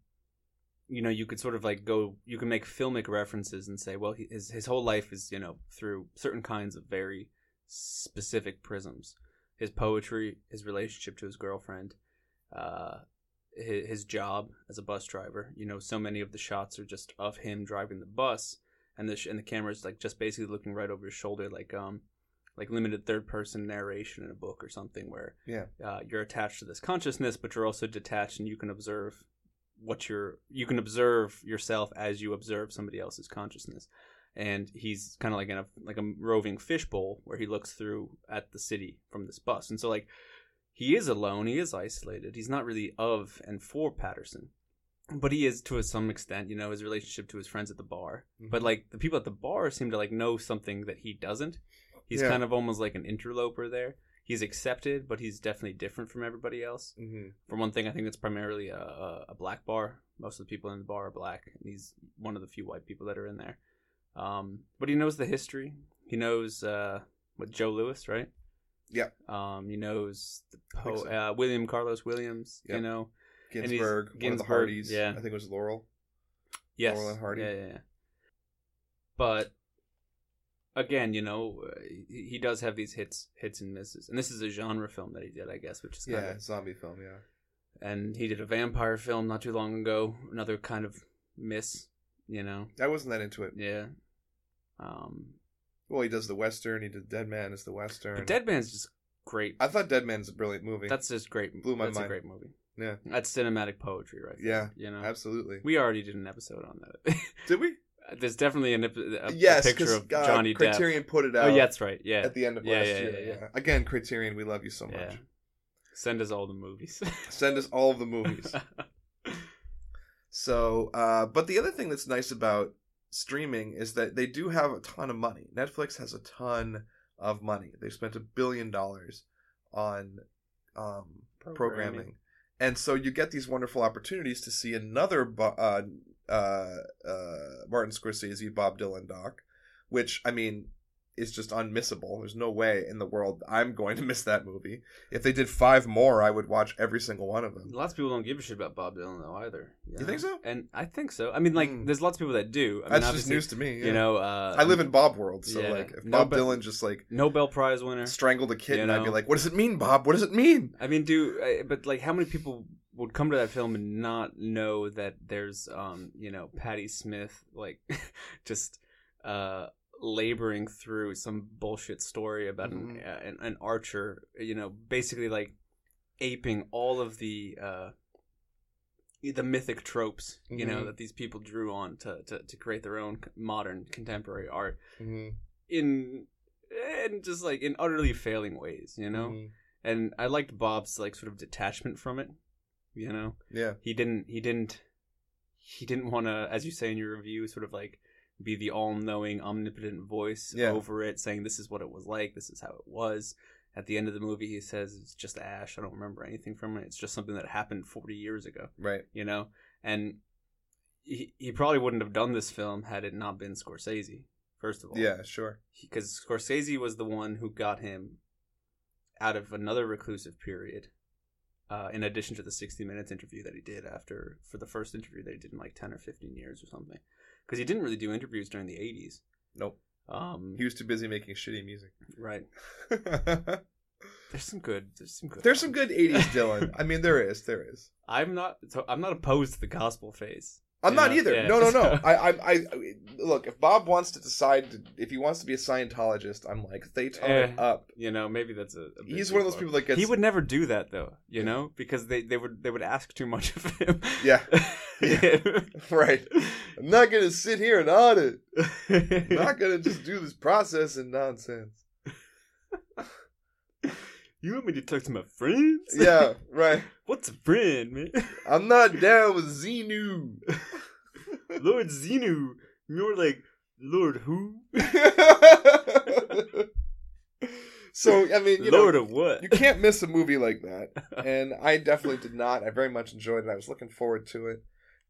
you know, you could sort of like go, you can make filmic references and say, well, his his whole life is, you know, through certain kinds of very specific prisms. His poetry, his relationship to his girlfriend, uh, his, his job as a bus driver. You know, so many of the shots are just of him driving the bus, and the sh- and the camera's like just basically looking right over his shoulder, like um, like limited third person narration in a book or something, where Yeah. uh, you're attached to this consciousness, but you're also detached, and you can observe what you're you can observe yourself as you observe somebody else's consciousness. And he's kind of like in a like a roving fishbowl where he looks through at the city from this bus. And so like he is alone he is isolated he's not really of and for paterson. But he is to some extent you know his relationship to his friends at the bar. But Mhm. like the people at the bar seem to like know something that he doesn't. He's Yeah. kind of almost like an interloper there he's accepted but he's definitely different from everybody else hmm for one thing, I think it's primarily a, a, a black bar. Most of the people in the bar are black, and he's one of the few white people that are in there. Um, but he knows the history. He knows uh, what Joe Lewis, right? Yeah. Um, he knows the po- so. uh, William Carlos Williams. Yep. You know, he's- Ginsberg, one of the Ginsberg, Hardys. yeah. I think it was Laurel. yes, Laurel and Hardy. yeah, yeah, yeah. But again, you know, uh, he, does have these hits, hits and misses, and this is a genre film that he did, I guess, which is kind Yeah, of zombie film. Yeah. and he did a vampire film not too long ago. Another kind of miss, you know. I wasn't that into it. Yeah, Um, Well, he does the western. He did Dead Man as the western. Dead Man's just great. I thought Dead Man's a brilliant movie. That's just great. Blew my That's mind. a great movie. Yeah. That's cinematic poetry, right? there, Yeah, You know, absolutely. we already did an episode on that. Did we? There's definitely an, ep- a, a yes, picture because of Johnny Depp. Criterion put it out. Oh, yeah, that's right. Yeah. at the end of Yeah, last yeah, year. yeah, Yeah, yeah. Again, Criterion, we love you so much. yeah. Send us all the movies. Send us all of the movies. So, uh, but the other thing that's nice about streaming is that they do have a ton of money. Netflix has a ton of money. They spent a billion dollars on um, programming. And so you get these wonderful opportunities to see another Bo- uh, uh, uh, Martin Scorsese, Bob Dylan doc, which, I mean, is just unmissable. There's no way in the world I'm going to miss that movie. If they did five more, I would watch every single one of them. Lots of people don't give a shit about Bob Dylan though either. You think so? And I think so. I mean, like, Mm. there's lots of people that do. I mean, That's just news to me. yeah. You know, uh, I live in Bob world, so yeah. like if Bob but- Dylan just like Nobel Prize winner. strangled a kitten, You I'd be like, "What does it mean, Bob? What does it mean?" I mean, do uh, but like how many people would come to that film and not know that there's um you know Patti Smith like just uh laboring through some bullshit story about an, Mhm. uh, an an archer you know basically like aping all of the uh the mythic tropes you know Mhm. that these people drew on to, to to create their own modern contemporary art Mm-hmm. in and just like in utterly failing ways you know Mm-hmm. and I liked Bob's like sort of detachment from it. You know, Yeah. he didn't he didn't he didn't want to, as you say in your review, sort of like be the all-knowing, omnipotent voice Yeah. over it, saying this is what it was like, this is how it was. At the end of the movie, he says it's just ash. I don't remember anything from it. It's just something that happened forty years ago. Right. You know, and he he probably wouldn't have done this film had it not been Scorsese. First of all, Yeah. Sure. because Scorsese was the one who got him out of another reclusive period. Uh, in addition to the 60 minutes interview that he did after for the first interview that he did in like 10 or 15 years or something because he didn't really do interviews during the 80s Nope. um He was too busy making shitty music. right there's some good there's some good There's some good '80s Dylan. I mean, there is. There is. i'm not so i'm not opposed to the gospel phase I'm not either. Yeah. No, no, no. I, I, I, look. If Bob wants to decide, to, if he wants to be a Scientologist, I'm like, they it Eh, up. you know maybe that's a, a He's one of those people that gets. he would never do that though you know because they, they would they would ask too much of him Yeah. Yeah. right. I'm not gonna sit here and audit. I'm not gonna just do this process and nonsense. You want me to talk to my friends? Yeah. Right. What's a friend, man? I'm not down with Xenu. Lord Xenu. You're like, Lord who? so I mean, you Lord know, of what? you can't miss a movie like that, and I definitely did not. I very much enjoyed it. I was looking forward to it,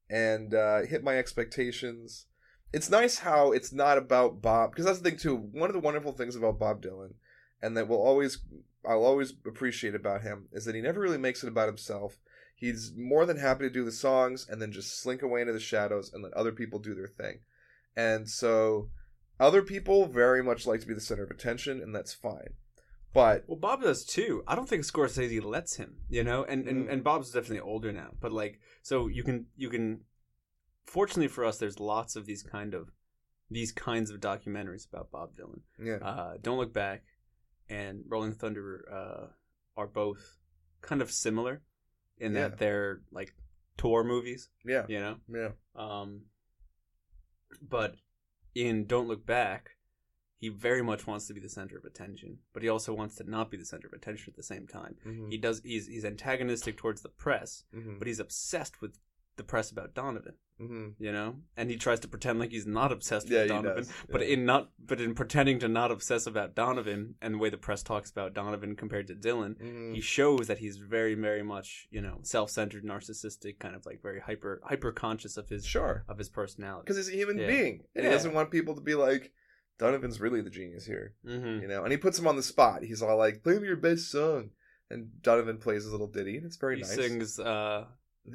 and uh, hit my expectations. It's nice how it's not about Bob, because that's the thing too. One of the wonderful things about Bob Dylan, and that will always, I'll always appreciate about him, is that he never really makes it about himself. He's more than happy to do the songs and then just slink away into the shadows and let other people do their thing. And so, other people very much like to be the center of attention, and that's fine. But Well, Bob does too. I don't think Scorsese lets him, you know, and, and, Mm. and Bob's definitely older now. But like, so you can you can. Fortunately for us, there's lots of these kind of these kinds of documentaries about Bob Dylan. yeah, Uh, Don't look back, and Rolling Thunder uh, are both kind of similar in that Yeah. they're like tour movies, yeah, you know. yeah, Um, but in Don't Look Back, he very much wants to be the center of attention, but he also wants to not be the center of attention at the same time. Mhm, He does. He's he's antagonistic towards the press, mhm, but he's obsessed with the press about Donovan. mhm. You know, and he tries to pretend like he's not obsessed Yeah, with he Donovan. But yeah. in not, but in pretending to not obsess about Donovan and the way the press talks about Donovan compared to Dylan, Mhm. he shows that he's very, very much, you know, self-centered, narcissistic, kind of like very hyper, hyper conscious of his Sure, of his personality. because he's a human Yeah. being, and he doesn't want people to be like, Donovan's really the genius here, Mm-hmm. you know. And he puts him on the spot. He's all like, "Play me your best song," and Donovan plays his little ditty, and it's very He nice. sings, uh,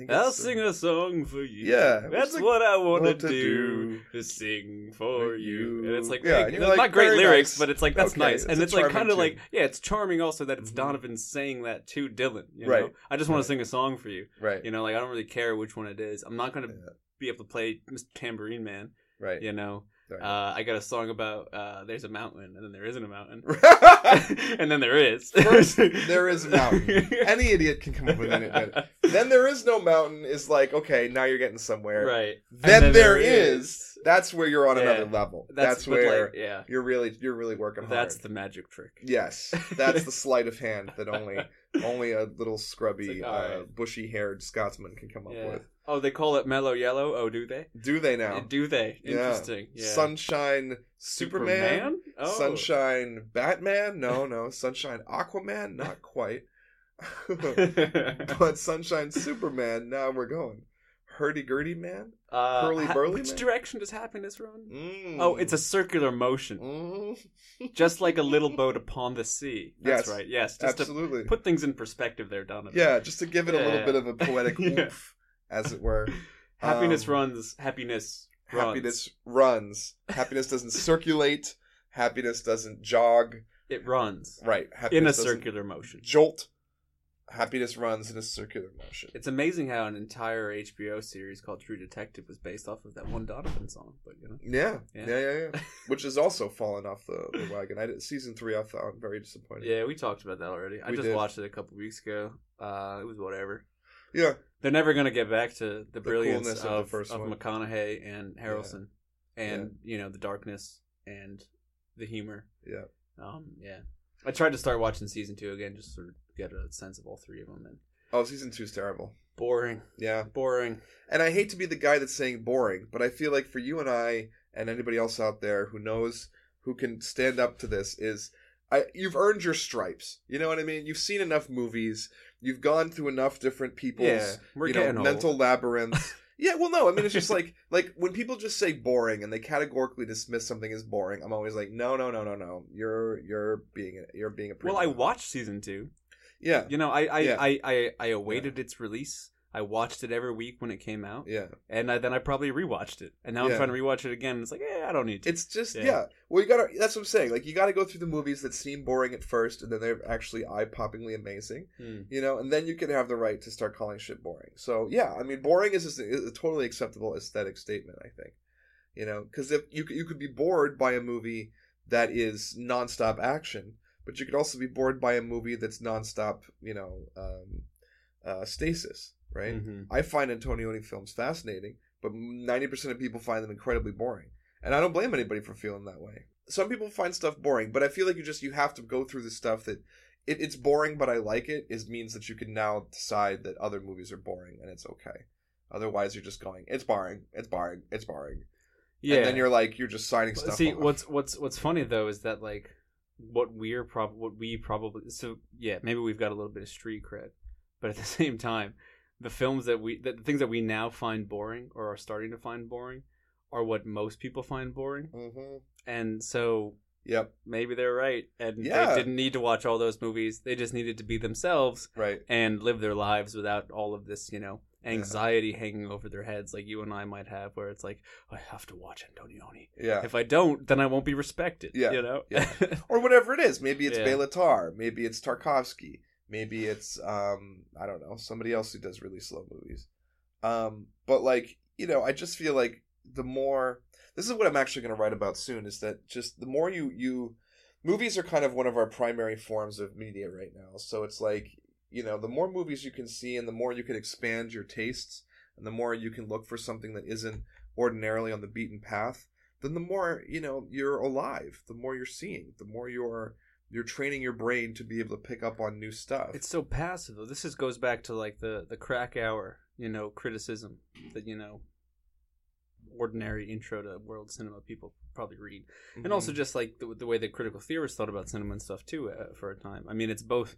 "I'll it's, uh, sing a song for you." Yeah, that's like, what I want to do, do to sing for you. you. And it's like, Yeah, like, not great lyrics, nice. but it's like that's Okay, nice, and a it's like kind of like, yeah, it's charming also that it's Mhm. Donovan saying that to Dylan. You Right. know? I just want Right. to sing a song for you. right, You know, like I don't really care which one it is. I'm not gonna Yeah. be able to play Mr. Tambourine Man. right. You know, Uh, I got a song about uh, there's a mountain and then there isn't a mountain, and then there is. First, there is a mountain. Any idiot can come up with anything. then there is no mountain is like okay, now you're getting somewhere. right. Then, And there is. That's where you're on Yeah. another level. That's, That's, where like, yeah. you're really you're really working hard. That's the magic trick. Yes, that's the sleight of hand that only only a little scrubby, like, uh, right. bushy-haired Scotsman can come up Yeah. with. Oh, they call it mellow yellow. Oh, do they? Do they now? Do they? Interesting. Yeah. Sunshine Superman, Oh. Sunshine Batman. No, no, Sunshine Aquaman. Not quite. but Sunshine Superman. Now we're going. Hurdy gurdy man. uh, Hurly ha- burly Which man? direction does happiness run? Mm. Oh, it's a circular motion, Mm. just like a little boat upon the sea. That's Yes. right. Yes, just absolutely. to put things in perspective there, Donovan. yeah, just to give it a little bit of a poetic Yeah. oomph, as it were. Happiness Um, runs. Happiness runs. Happiness runs. Happiness doesn't circulate. Happiness doesn't jog. It runs Right. in a circular motion. jolt. Happiness runs in a circular motion. It's amazing how an entire HBO series called True Detective was based off of that one Donovan song. But you know, Yeah, Yeah. yeah, yeah, yeah. Which has also fallen off the, the wagon. I did season three. I thought very disappointed. yeah, we talked about that already. I We just did. watched it a couple weeks ago. Uh, it was whatever. yeah, They're never gonna get back to the brilliance of of, the first of one. McConaughey and Harrelson, and you know the darkness and the humor. yeah. Um, yeah, I tried to start watching season two again, just sort of get a sense of all three of them. And Oh, season two's terrible. boring, Yeah, boring. and I hate to be the guy that's saying boring, but I feel like for you and I and anybody else out there who knows who can stand up to this is. I, you've earned your stripes. You know what I mean? You've seen enough movies. You've gone through enough different people's yeah, you know, old. mental labyrinths. yeah, well, no, I mean it's just like like when people just say boring and they categorically dismiss something as boring. I'm always like, no, no, no, no, no. You're you're being you're being a Well, I watched season two. Yeah You know, I I, Yeah. I, I, I awaited its release. I watched it every week when it came out, yeah. and I, then I probably rewatched it. And now Yeah. I'm trying to rewatch it again. And it's like, eh, I don't need to. It's just yeah. Yeah. Well, you gotta. That's what I'm saying. Like you gotta go through the movies that seem boring at first, and then they're actually eye poppingly amazing. Hmm. You know, and then you can have the right to start calling shit boring. So yeah, I mean, boring is a, is a totally acceptable aesthetic statement. I think. You know, because if you could- you could be bored by a movie that is nonstop action, but you could also be bored by a movie that's nonstop. You know, um, uh, stasis. Right. Mhm. I find Antonioni films fascinating, but ninety percent of people find them incredibly boring, and I don't blame anybody for feeling that way. Some people find stuff boring, but I feel like you just you have to go through the stuff that it, it's boring, but I like it. Is means that you can now decide that other movies are boring and it's okay. Otherwise, you're just going, it's boring, it's boring, it's boring, Yeah. and then you're like, you're just signing stuff. See, off. what's what's what's funny though is that like what we're prob what we probably so yeah maybe we've got a little bit of street cred, but at the same time, the films that we the, the things that we now find boring or are starting to find boring are what most people find boring, hmm and so Yep. maybe they're right, and Yeah. they didn't need to watch all those movies. They just needed to be themselves Right. and live their lives without all of this, you know, anxiety hanging over their heads like you and I might have, where it's like, I have to watch Antonioni. Yeah. If I don't, then I won't be respected. Yeah, You know? yeah. or whatever it is. Maybe it's Yeah. Béla Tarr. Maybe it's Tarkovsky. Maybe it's um I don't know somebody else who does really slow movies. Um, but like you know, I just feel like the more this is what I'm actually going to write about soon is that just the more you you movies are kind of one of our primary forms of media right now. So it's like you know the more movies you can see and the more you can expand your tastes and the more you can look for something that isn't ordinarily on the beaten path then the more you know you're alive the more you're seeing the more you're you're training your brain to be able to pick up on new stuff it's so passive though. This is goes back to like the the Kracauer, you know, criticism that you know ordinary intro to world cinema people probably read. Mhm. and also just like the, the way that critical theorists thought about cinema and stuff too uh, for a time i mean it's both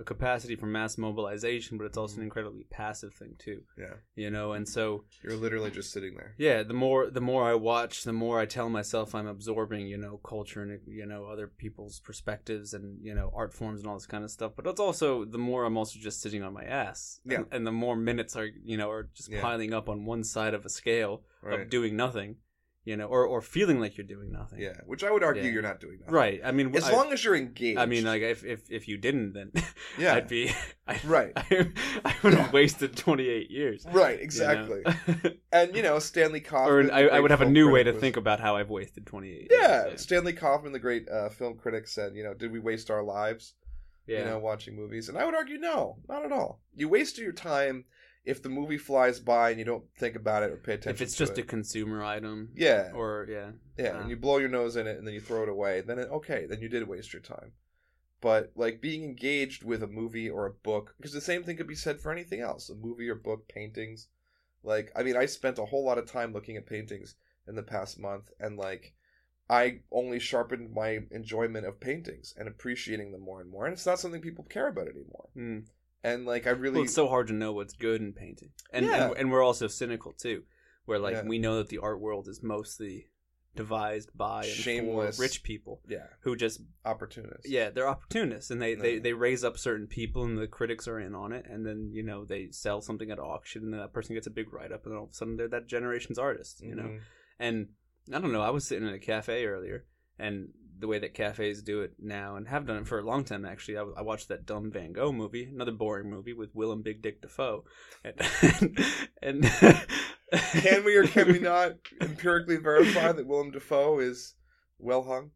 a capacity for mass mobilization but it's also an mm. incredibly passive thing too yeah. you know? And so you're literally just sitting there. Yeah the more the more i watch the more i tell myself i'm absorbing you know culture and you know other people's perspectives and you know art forms and all this kind of stuff. But it's also the more i'm also just sitting on my ass Yeah. and, and the more minutes are you know are just Yeah. piling up on one side of a scale right. of doing nothing you know, or or feeling like you're doing nothing. Yeah, which I would argue Yeah. you're not doing nothing. Right. I mean, As I, long as you're engaged. I mean, like if if if you didn't, then Yeah. I'd be I, Right. I, I would have Yeah. wasted 28 years. right, you know? exactly. And you know, Stanley Kauffmann. or I, I would have a new way to was- think about how I've wasted 28 Yeah, years. Stanley Kauffmann, the great uh, film critic, said, you know, did we waste our lives, Yeah. you know, watching movies? And I would argue, no, not at all. You wasted your time if the movie flies by and you don't think about it or pay attention. if it's just it. a consumer item. yeah, Or yeah. yeah, uh, and you blow your nose in it and then you throw it away, then it, okay, then you did waste your time. But like being engaged with a movie or a book, because the same thing could be said for anything else, a movie or book, paintings. Like, I mean, I spent a whole lot of time looking at paintings in the past month, and like, I only sharpened my enjoyment of paintings and appreciating them more and more. And it's not something people care about anymore. mm. And like, I really, Well, it's so hard to know what's good in painting, and Yeah. and, and we're also cynical too, where like Yeah. we know that the art world is mostly devised by and Shameless. for rich people yeah, who just opportunist. yeah they're opportunists and they, they Yeah. they raise up certain people and the critics are in on it and then you know they sell something at auction and that person gets a big write up and all of a sudden they're that generation's artist you know Mhm. and I don't know. I was sitting in a cafe earlier, and the way that cafes do it now, and have done it for a long time actually. I, I watched that dumb Van Gogh movie, another boring movie with Willem Big Dick Defoe, and, and Can we or can we not empirically verify that Willem Dafoe is well hung?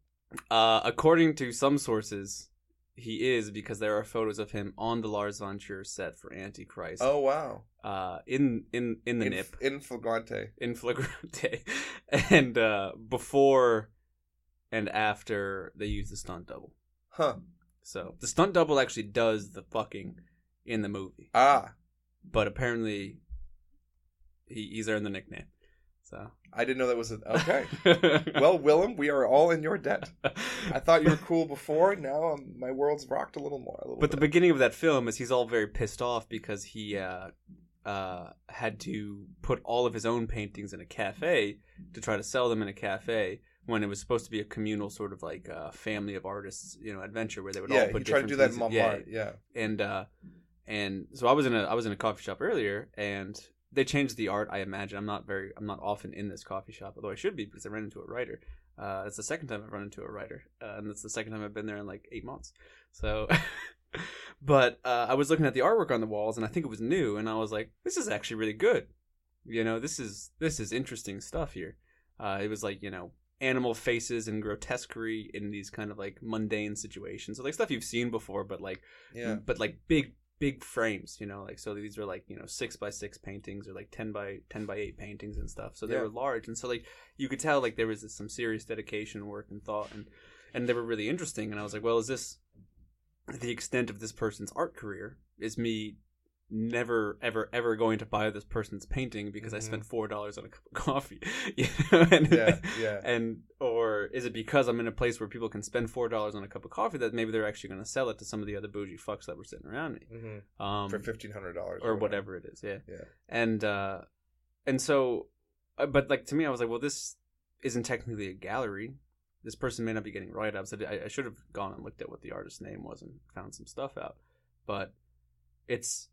Uh, according to some sources, he is because there are photos of him on the Lars von Trier set for Antichrist. Oh wow! Uh, in in in the in, nip. in flagrante. in flagrante and uh before and after they use the stunt double Huh. so the stunt double actually does the fucking in the movie Ah, but apparently he, he's earned the nickname so I didn't know that was a okay. well, Willem, we are all in your debt. I thought you were cool before. Now um, my world's rocked a little more. A little but the beginning of that film is he's all very pissed off because he uh uh had to put all of his own paintings in a cafe to try to sell them in a cafe when it was supposed to be a communal sort of like uh, family of artists, you know, adventure where they would all put yeah, put to do that in Montmartre. Yeah, Yeah. and uh, and so I was in a I was in a coffee shop earlier, and they changed the art. I imagine I'm not very I'm not often in this coffee shop, although I should be because I ran into a writer. Uh, it's the second time I've run into a writer, uh, and it's the second time I've been there in like eight months. So, but uh, I was looking at the artwork on the walls, and I think it was new, and I was like, this is actually really good. You know, this is this is interesting stuff here. Uh, it was like you know animal faces and grotesquerie in these kind of like mundane situations, so like stuff you've seen before, but like Yeah. but like big big frames you know? Like so these are like you know six by six paintings or like 10 by 10 by 8 paintings and stuff. So they Yeah. were large. And so like you could tell like there was some serious dedication work and thought and and they were really interesting. And i was like well is this the extent of this person's art career is me never ever ever going to buy this person's painting because i Mhm. spent four dollars on a cup of coffee you know and, Yeah. Yeah. and or is it because I'm in a place where people can spend four dollars on a cup of coffee that maybe they're actually going to sell it to some of the other bougie fucks that were sitting around me, hmm um, For fifteen hundred dollars or whatever it is, yeah, Yeah. and uh, and so, uh, but like to me, I was like, well, this isn't technically a gallery. This person may not be getting write ups. I, I should have gone and looked at what the artist's name was and found some stuff out, but it's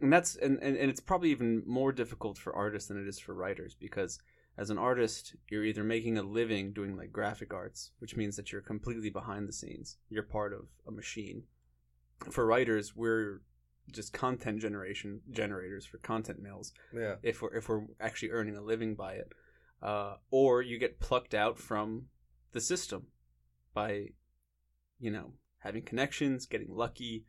and that's and, and, and it's probably even more difficult for artists than it is for writers because as an artist you're either making a living doing like graphic arts which means that you're completely behind the scenes you're part of a machine for writers we're just content generation generators for content mills Yeah. if we're if we're actually earning a living by it uh, or you get plucked out from the system by you know having connections getting lucky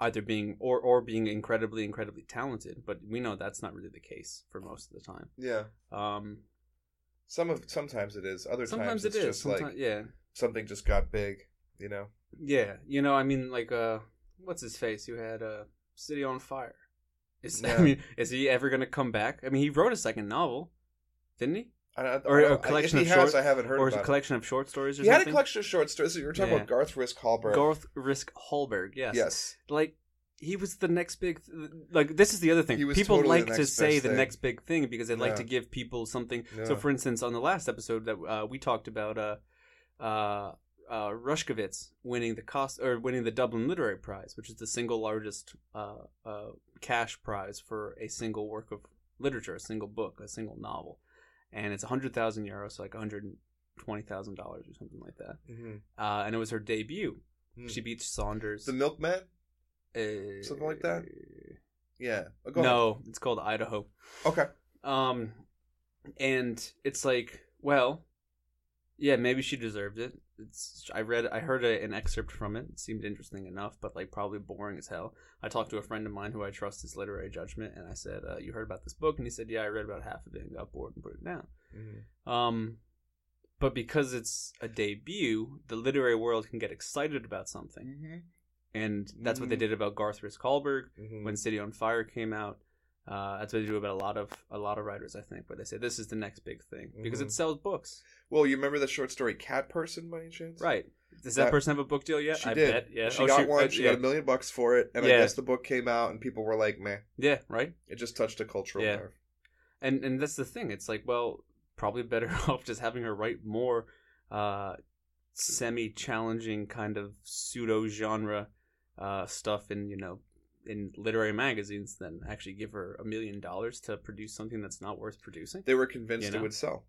either being or or being incredibly incredibly talented but we know that's not really the case for most of the time Yeah. um Some of sometimes it is. Other sometimes times it it's just sometimes, like yeah something just got big. You know. yeah you know i mean like uh what's his face who had uh city on fire is i mean is he ever gonna come back i mean he wrote a second novel didn't he I, Or a collection if he of has, short- I haven't heard or a collection of short stories or. He had a collection of short stories. You were talking Yeah. about Garth Risk Hallberg. Garth Risk Hallberg, yes. Yes. Like he was the next big like this is the other thing. People totally like to say the thing. next big thing because they like to give people something. Yeah. So for instance, on the last episode that uh, we talked about uh uh uh Ruskovich winning the cost or winning the Dublin Literary Prize, which is the single largest uh uh cash prize for a single work of literature, a single book, a single novel. And it's a hundred thousand euros, so like one hundred twenty thousand dollars or something like that. hmm Uh, and it was her debut. Hmm. She beat Saunders. The Milkman. uh, something like that? Yeah. Oh, go ahead. No, it's called Idaho. Okay. Um, and it's like, well, yeah, maybe she deserved it. It's I read, I heard a, an excerpt from it. It seemed interesting enough, but like probably boring as hell. I talked to a friend of mine who I trust his literary judgment, and I said, uh, "You heard about this book?" And he said, "Yeah, I read about half of it and got bored and put it down." Mhm. Um, but because it's a debut, the literary world can get excited about something, Mhm. and that's what they Mhm. did about Garth Risk Hallberg Mhm. when City on Fire came out. Uh, that's what they do about a lot of a lot of writers, I think, where they say this is the next big thing because Mhm. it sells books. Well, you remember the short story Cat Person by any chance? Right? Does that, That- person have a book deal yet? She I did. bet. Yeah. She Oh, got one. uh, She yeah. got a million bucks for it, and I guess the book came out, and people were like, "Meh." Yeah. Right. It just touched a cultural Yeah. nerve. And and that's the thing. It's like, well, probably better off just having her write more uh, semi-challenging kind of pseudo-genre uh, stuff in you know in literary magazines than actually give her a million dollars to produce something that's not worth producing. They were convinced You it would sell.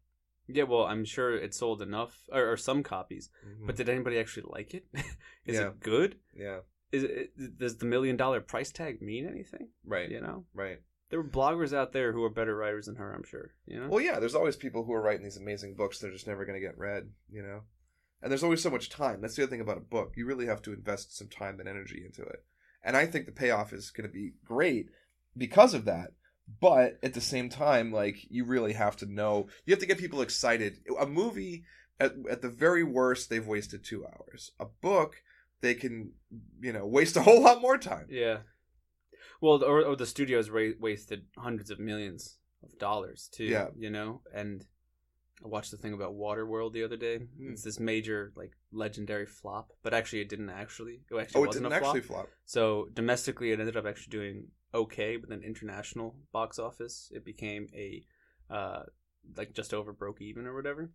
Yeah, well, I'm sure it sold enough or, or some copies, Mhm. but did anybody actually like it? Is Yeah. it good? yeah, Is it does the million dollar price tag mean anything? right, You know, right. there were bloggers out there who are better writers than her. I'm sure. You know. Well, yeah, there's always people who are writing these amazing books. They're just never going to get read, you know. And there's always so much time. That's the other thing about a book. You really have to invest some time and energy into it. And I think the payoff is going to be great because of that. But at the same time, like you really have to know, you have to get people excited. A movie, at, at the very worst, they've wasted two hours. A book, they can, you know, waste a whole lot more time. Yeah. Well, or, or the studios ra- wasted hundreds of millions of dollars too. Yeah. You know, and I watched the thing about Waterworld the other day. Hmm. It's this major, like, legendary flop, but actually, it didn't actually. It actually Oh, it wasn't didn't a flop. actually flop. So domestically, it ended up actually doing okay, but then international box office, it became a uh, like just over broke even or whatever.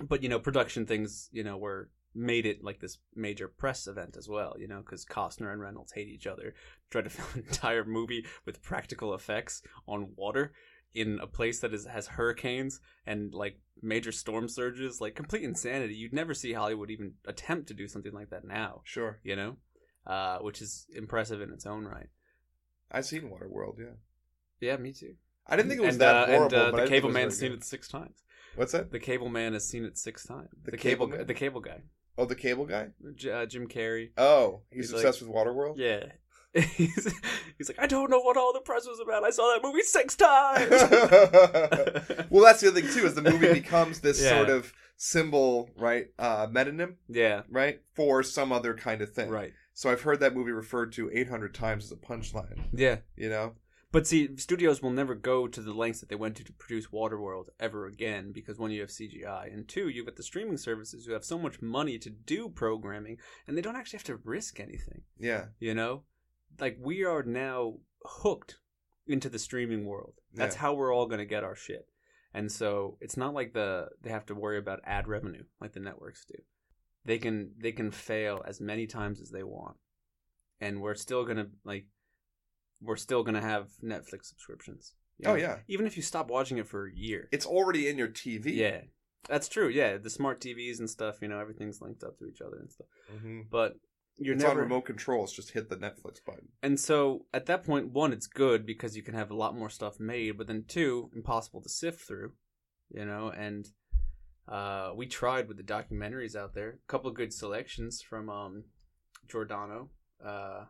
But you know, production things, you know, were made it like this major press event as well. You know, because Costner and Reynolds hate each other. Tried to film an entire movie with practical effects on water in a place that is has hurricanes and like major storm surges, like complete insanity. You'd never see Hollywood even attempt to do something like that now Sure. you know, uh, which is impressive in its own right. I've seen Waterworld, yeah. Yeah, me too. I didn't think it was and, that uh, horrible. And uh, the cable man's seen it six times. What's that? The cable man has seen it six times. The The, cable cable, man? the cable guy, Oh, the cable guy? J- uh, Jim Carrey. Oh, he's, He's like- obsessed with Waterworld? Yeah. he's, he's like, I don't know what all the press was about. I saw that movie six times. well, that's the other thing too is the movie becomes this Yeah. sort of symbol, right? Uh, metonym, yeah, right, for some other kind of thing. right. So I've heard that movie referred to 800 times as a punchline. Yeah. You know? But see, studios will never go to the lengths that they went to to produce Waterworld ever again because one, you have CGI, and two, you've got the streaming services who have so much money to do programming, and they don't actually have to risk anything. Yeah. You know, like we are now hooked into the streaming world. That's Yeah. how we're all going to get our shit. And so it's not like the they have to worry about ad revenue like the networks do. They can they can fail as many times as they want, and we're still gonna like we're still gonna have Netflix subscriptions. you Oh yeah. even if you stop watching it for a year. It's already in your TV. yeah, that's true. Yeah, the smart TVs and stuff. You know, everything's linked up to each other and stuff. hmm But you're it's never on remote controls. Just hit the Netflix button. And so at that point, one, it's good because you can have a lot more stuff made, but then two, impossible to sift through, you know. And uh, we tried with the documentaries out there, a couple of good selections from um, Giordano. Uh,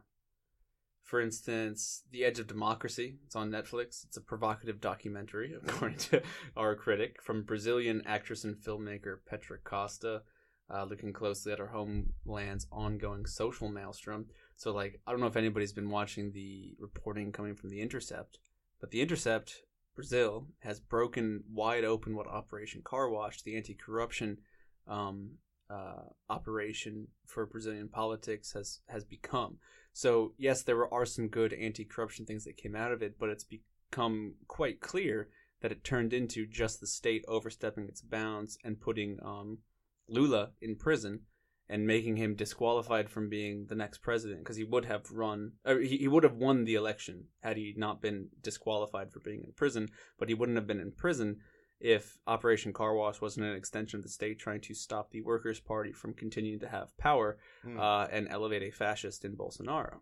for instance, The Edge of Democracy. It's on Netflix. It's a provocative documentary, according to our critic, from Brazilian actress and filmmaker Petra Costa, uh, looking closely at our homeland's ongoing social maelstrom. So, like, I don't know if anybody's been watching the reporting coming from The Intercept, but The Intercept, Brazil, has broken wide open what Operation Car Wash, the anti corruption um, uh, operation for Brazilian politics, has, has become. So, yes, there are some good anti corruption things that came out of it, but it's become quite clear that it turned into just the state overstepping its bounds and putting um, Lula in prison and making him disqualified from being the next president because he would have run or he, he would have won the election had he not been disqualified for being in prison but he wouldn't have been in prison if Operation Car Wash wasn't an extension of the state trying to stop the Workers' Party from continuing to have power Hmm. uh, and elevate a fascist in Bolsonaro.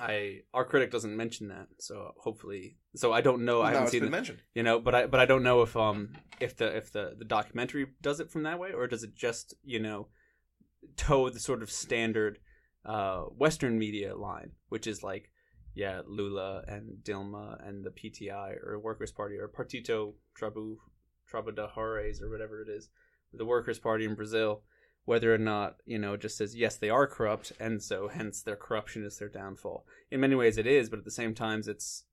I our critic doesn't mention that, so hopefully, so I don't know. I no, haven't seen it, mentioned. you know, but I but I don't know if um if the if the the documentary does it from that way or does it just you know toe the sort of standard uh Western media line, which is like yeah Lula and Dilma and the PTI or Workers Party or Partito Trabu Trabalhadores or whatever it is, the Workers Party in Brazil. Whether or not you know, just says yes, they are corrupt, and so hence their corruption is their downfall. In many ways, it is, but at the same time, it's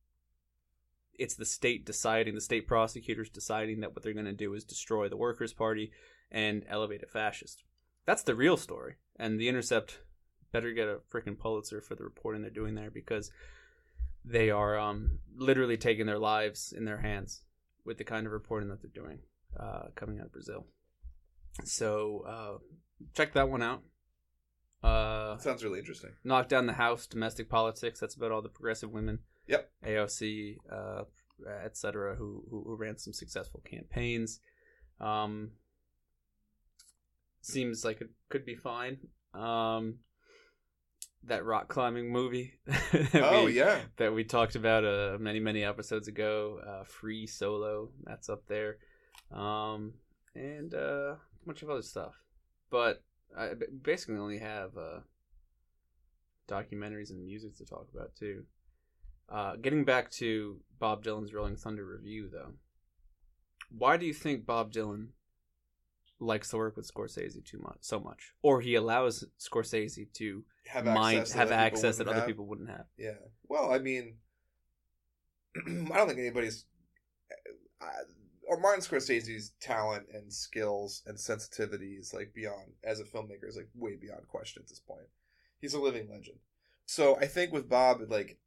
it's the state deciding, the state prosecutors deciding that what they're going to do is destroy the Workers' Party and elevate a fascist. That's the real story. And The Intercept better get a freaking Pulitzer for the reporting they're doing there because they are um, literally taking their lives in their hands with the kind of reporting that they're doing uh, coming out of Brazil. So uh, check that one out. Uh, Sounds really interesting. knock down the house, domestic politics. That's about all the progressive women. Yep. AOC, uh, etc., who, who who ran some successful campaigns. Um, seems like it could be fine. Um, that rock climbing movie. that Oh we, yeah, that we talked about uh, many many episodes ago. Uh, Free Solo, that's up there, um, and uh, bunch of other stuff. But I basically only have uh, documentaries and music to talk about too. Uh, getting back to Bob Dylan's Rolling Thunder Revue, though, why do you think Bob Dylan likes to work with Scorsese too much, so much, or he allows Scorsese to have mind access, that have other people access that wouldn't other have. people wouldn't have? Yeah. Well, I mean, I don't think anybody's. Uh, or Martin Scorsese's talent and skills and sensitivity is like beyond, as a filmmaker, is like way beyond question at this point. He's a living legend. So I think with Bob, like,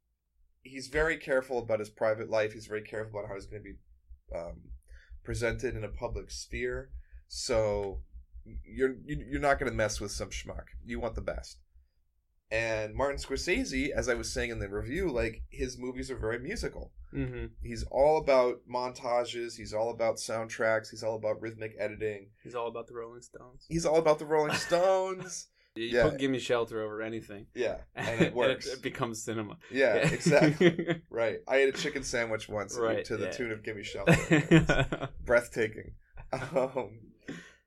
he's very careful about his private life. He's very careful about how he's going to be um, presented in a public sphere. So you're you're not going to mess with some schmuck. You want the best. And Martin Scorsese, as I was saying in the review, like his movies are very musical. Mm-hmm. He's all about montages. He's all about soundtracks. He's all about rhythmic editing. He's all about the Rolling Stones. He's all about the Rolling Stones. You Yeah. put "Give Me Shelter" over anything, yeah, and it works. it, becomes cinema. yeah, exactly. Right. I ate a chicken sandwich once Right, to the yeah. tune of "Gimme Shelter." breathtaking. Um,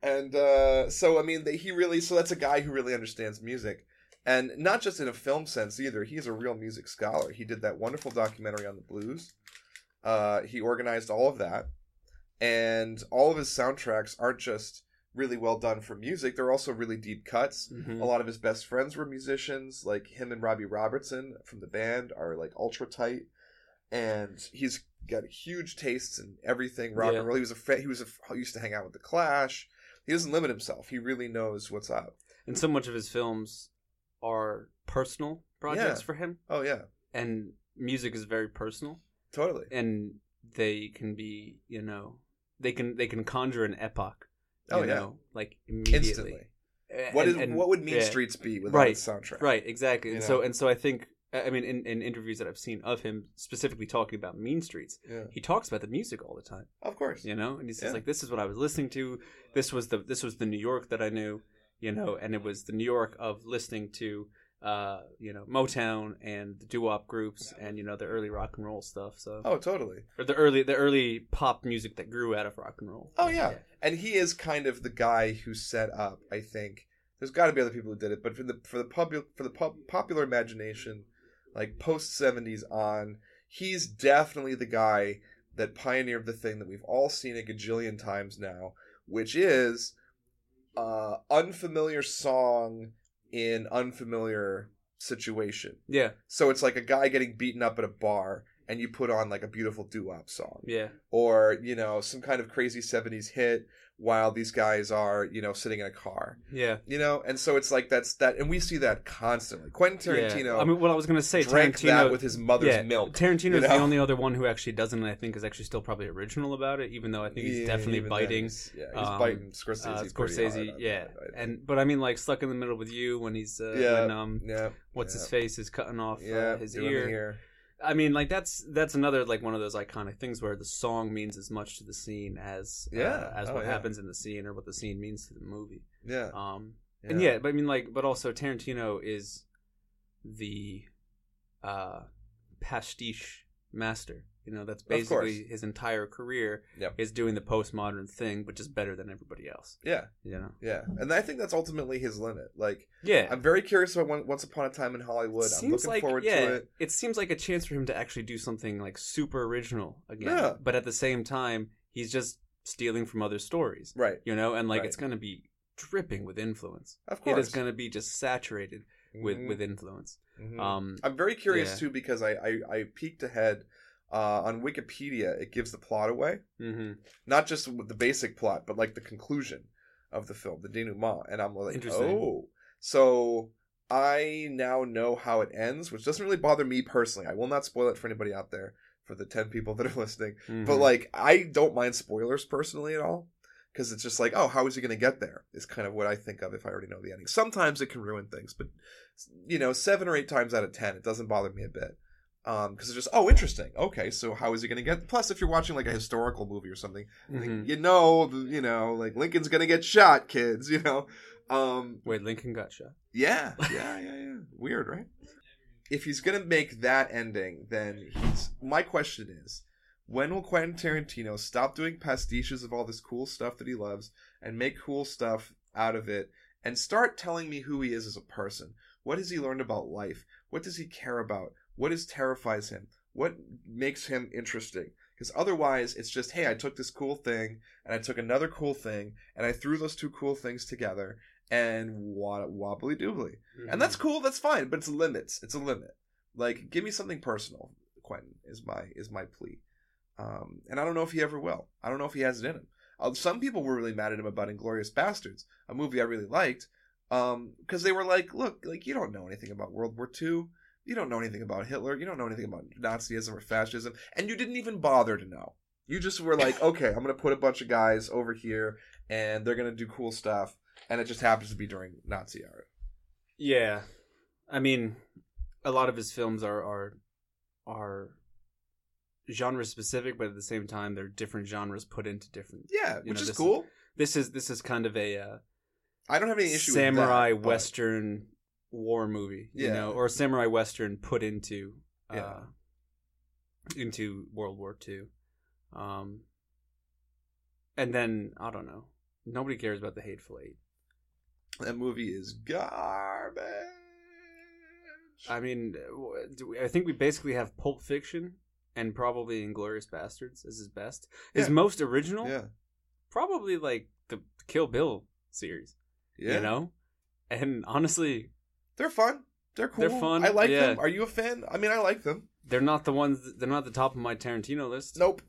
and uh, so, I mean, they, he really, so that's a guy who really understands music. And not just in a film sense either. He's a real music scholar. He did that wonderful documentary on the blues. Uh, he organized all of that. And all of his soundtracks aren't just really well done for music, they're also really deep cuts. Mhm. A lot of his best friends were musicians, like him and Robbie Robertson from the band are like ultra tight, and he's got huge tastes in everything rock Yeah. and roll. He was a fa- he was a, he used to hang out with the Clash. He doesn't limit himself. He really knows what's up. And so much of his films are personal projects Yeah. for him, Oh yeah, and music is very personal, totally. and they can be, you know, they can they can conjure an epoch. Oh, you Oh, yeah. know, like immediately. Instantly. A- What is and- and- what would Mean yeah. Streets be without Right, its soundtrack? Right, exactly. You And know? so and so I think I mean in, in interviews that I've seen of him specifically talking about Mean Streets, Yeah. he talks about the music all the time. Of course. You know? And he says Yeah. like this is what I was listening to. This was the this was the New York that I knew, you know, and it was the New York of listening to uh, you know, Motown and the doo-wop groups and you know the early rock and roll stuff. So Oh, totally. or the early the early pop music that grew out of rock and roll. Oh yeah. and he is kind of the guy who set up. I think there's got to be other people who did it, but for the for the public for the pop, popular imagination, like post '70s on, he's definitely the guy that pioneered the thing that we've all seen a gajillion times now, which is uh unfamiliar song in unfamiliar situation. Yeah. So it's like a guy getting beaten up at a bar. And you put on like a beautiful doo-wop song Yeah. or you know some kind of crazy 70s hit while these guys are you know sitting in a car Yeah. you know and so it's like that's that and we see that constantly quentin tarantino Yeah. I mean, what I was gonna say, drank Tarantino that with his mother's yeah, milk Tarantino's you the only other one who actually doesn't, and I think is actually still probably original about it. Even though I think he's Yeah, definitely biting he's- yeah he's um, biting scorsese, uh, Scorsese. yeah, that, and but I mean, like stuck in the middle with you when he's uh, Yeah. when um yeah what's his face is cutting off uh, his ear. I mean, like that's that's another like one of those iconic things where the song means as much to the scene as uh, Yeah. as Oh, what yeah. happens in the scene or what the scene means to the movie. Yeah. Um, and yeah, but I mean, like, but also Tarantino is the uh, pastiche master. You know, that's basically his entire career Yep. is doing the postmodern thing, but just better than everybody else. Yeah. You know? Yeah. And I think that's ultimately his limit. Like, Yeah. I'm very curious about Once Upon a Time in Hollywood. I'm looking like forward yeah, to it. seems like a chance for him to actually do something like super original again. Yeah. But at the same time, he's just stealing from other stories. Right. You know, and like Right. it's gonna be dripping with influence. Of course. is gonna be just saturated with Mhm. with influence. Mhm. Um, I'm very curious yeah. too because I, I, I peeked ahead uh, on Wikipedia. It gives the plot away, mhm. not just the basic plot, but like the conclusion of the film, the denouement. And I'm like, Interesting. oh, so I now know how it ends, which doesn't really bother me personally. I will not spoil it for anybody out there, for the ten people that are listening. But Mhm. like, I don't mind spoilers personally at all. Because it's just like, oh, how is he going to get there? Is kind of what I think of if I already know the ending. Sometimes it can ruin things, but you know, seven or eight times out of ten, it doesn't bother me a bit. Um, because it's just, oh, interesting. Okay, so how is he going to get? Plus, if you're watching like a historical movie or something, like, Mhm. you know, you know, like Lincoln's going to get shot, kids. You know, um, Wait, Lincoln got shot. yeah, yeah, yeah, yeah. Weird, right? If he's gonna make that ending, then he's. My question is, when will Quentin Tarantino stop doing pastiches of all this cool stuff that he loves and make cool stuff out of it, and start telling me who he is as a person? What has he learned about life? What does he care about? What is terrifies him? What makes him interesting? Because otherwise, it's just, hey, I took this cool thing and I took another cool thing and I threw those two cool things together and wobbly doobly. And that's cool, that's fine, but it's limits. It's a limit. Like, give me something personal, Quentin, is my is my plea. Um, and I don't know if he ever will. I don't know if he has it in him. Uh, some people were really mad at him about Inglourious Basterds, a movie I really liked, because they were like, look, like you don't know anything about World War II. You don't know anything about Hitler. You don't know anything about Nazism or fascism. And you didn't even bother to know. You just were like, okay, I'm going to put a bunch of guys over here and they're going to do cool stuff. And it just happens to be during Nazi era. Yeah, I mean, a lot of his films are are are genre specific, but at the same time, they're different genres put into different. Yeah, which know, is this- cool. This is this is kind of a uh, I don't have any issue samurai with that, western war movie, you Yeah. know, or a samurai western put into uh, Yeah. into World War Two, um, and then I don't know. Nobody cares about the Hateful Eight. That movie is garbage. I mean, do we- I think we basically have Pulp Fiction and probably Inglourious Basterds as his best. His Yeah. most original, yeah, probably like the Kill Bill series, yeah. you know. And honestly, they're fun. They're cool. They're fun, I like yeah. them. Are you a fan? I mean, I like them. they're not the ones. They're not the top of my Tarantino list. Nope.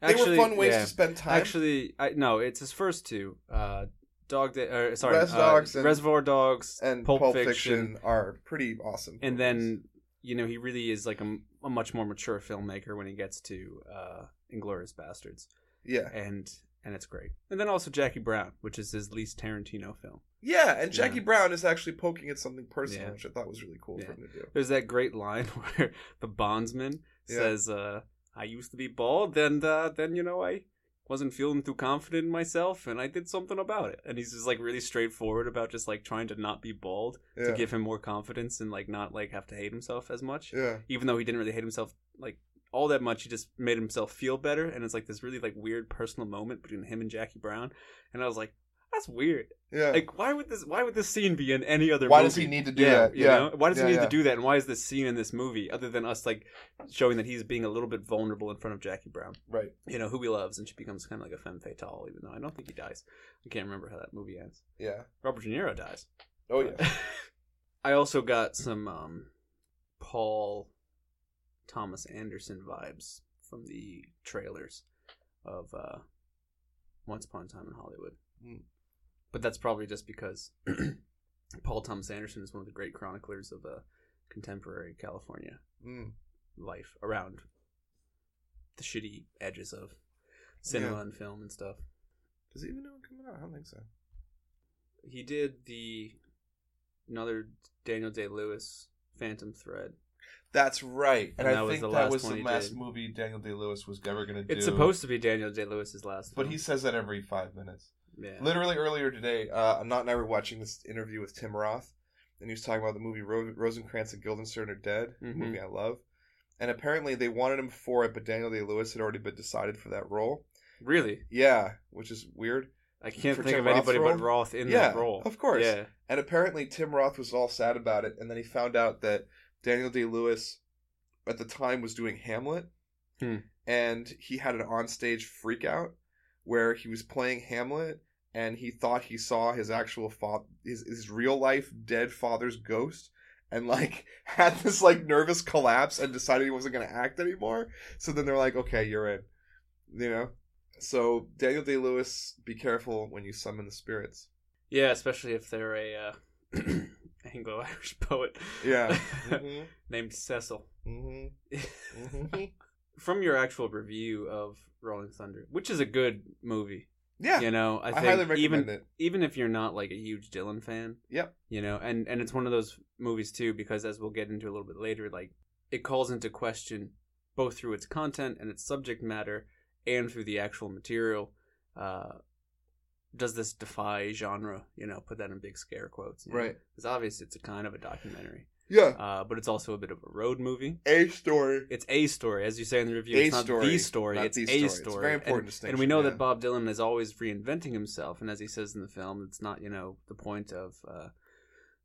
They Actually, were fun ways yeah. to spend time. Actually, I, no, it's his first two. Uh, Dog Day, or sorry, Res uh, Dogs and- Reservoir Dogs, and Pulp, Fiction, are pretty awesome. and movies. then you know he really is like a, a much more mature filmmaker when he gets to uh, Inglourious Basterds, yeah, and and it's great. And then also Jackie Brown, which is his least Tarantino film. Yeah, and Jackie Yeah. Brown is actually poking at something personal, Yeah. which I thought was really cool Yeah. for him to do. There's that great line where the bondsman says, uh, "I used to be bald, and uh, then you know I." wasn't feeling too confident in myself and I did something about it. And he's just like really straightforward about just like trying to not be bald Yeah, to give him more confidence and like not like have to hate himself as much. yeah, Even though he didn't really hate himself like all that much, he just made himself feel better. And it's like this really like weird personal moment between him and Jackie Brown. And I was like, that's weird. yeah. Like why would this why would this scene be in any other Why movie? does he need to do yeah, that? You Yeah. know? Why does Yeah, he need yeah. to do that? And why is this scene in this movie other than us like showing that he's being a little bit vulnerable in front of Jackie Brown? right. you know, who he loves, and she becomes kind of like a femme fatale, even though I don't think he dies. I can't remember how that movie ends. Yeah. Robert De Niro dies. Oh yeah. I also got some um, Paul Thomas Anderson vibes from the trailers of uh, Once Upon a Time in Hollywood. Hmm. But that's probably just because Paul Thomas Anderson is one of the great chroniclers of uh, contemporary California Mm. life around the shitty edges of cinema Yeah. and film and stuff. Does he even know it coming out? I don't think so. He did the another Daniel Day Lewis Phantom Thread. That's right, and, And I that was think the that was the last did. movie Daniel Day Lewis was ever going to do. It's supposed to be Daniel Day Lewis's last. but film. he says that every five minutes. Yeah. Literally earlier today, uh, Not and I were watching this interview with Tim Roth, and he was talking about the movie Ro- Rosencrantz and Guildenstern are Dead, a Mhm. movie I love. And apparently they wanted him for it, but Daniel Day Lewis had already been decided for that role. Really, Yeah, which is weird. I can't For think Tim of Roth's anybody but? Roth in Yeah, that role. of course. Yeah. And apparently Tim Roth was all sad about it, and then he found out that Daniel Day Lewis at the time was doing Hamlet, Hmm. and he had an onstage freak out where he was playing Hamlet and he thought he saw his actual father, his his real life dead father's ghost and like had this like nervous collapse and decided he wasn't going to act anymore. So then they're like, "Okay, you're in." You know? So Daniel Day Lewis, be careful when you summon the spirits. Yeah, especially if they're a uh, Anglo-Irish poet. Yeah. Mhm. named Cecil. Mhm. Mhm. From your actual review of Rolling Thunder, which is a good movie, Yeah. you know, I I, highly recommend even it. even if you're not like a huge Dylan fan, Yep. you know, and and it's one of those movies too because as we'll get into a little bit later, like it calls into question both through its content and its subject matter and through the actual material. Uh, does this defy genre? You know, put that in big scare quotes. Right. Because obviously it's a kind of a documentary, Yeah. uh, but it's also a bit of a road movie. A story. It's a story, as you say in the review. A it's not story, the story. not it's the a story. It's a very important and, distinction, And we know yeah. that Bob Dylan is always reinventing himself, and as he says in the film, it's not you know the point of uh,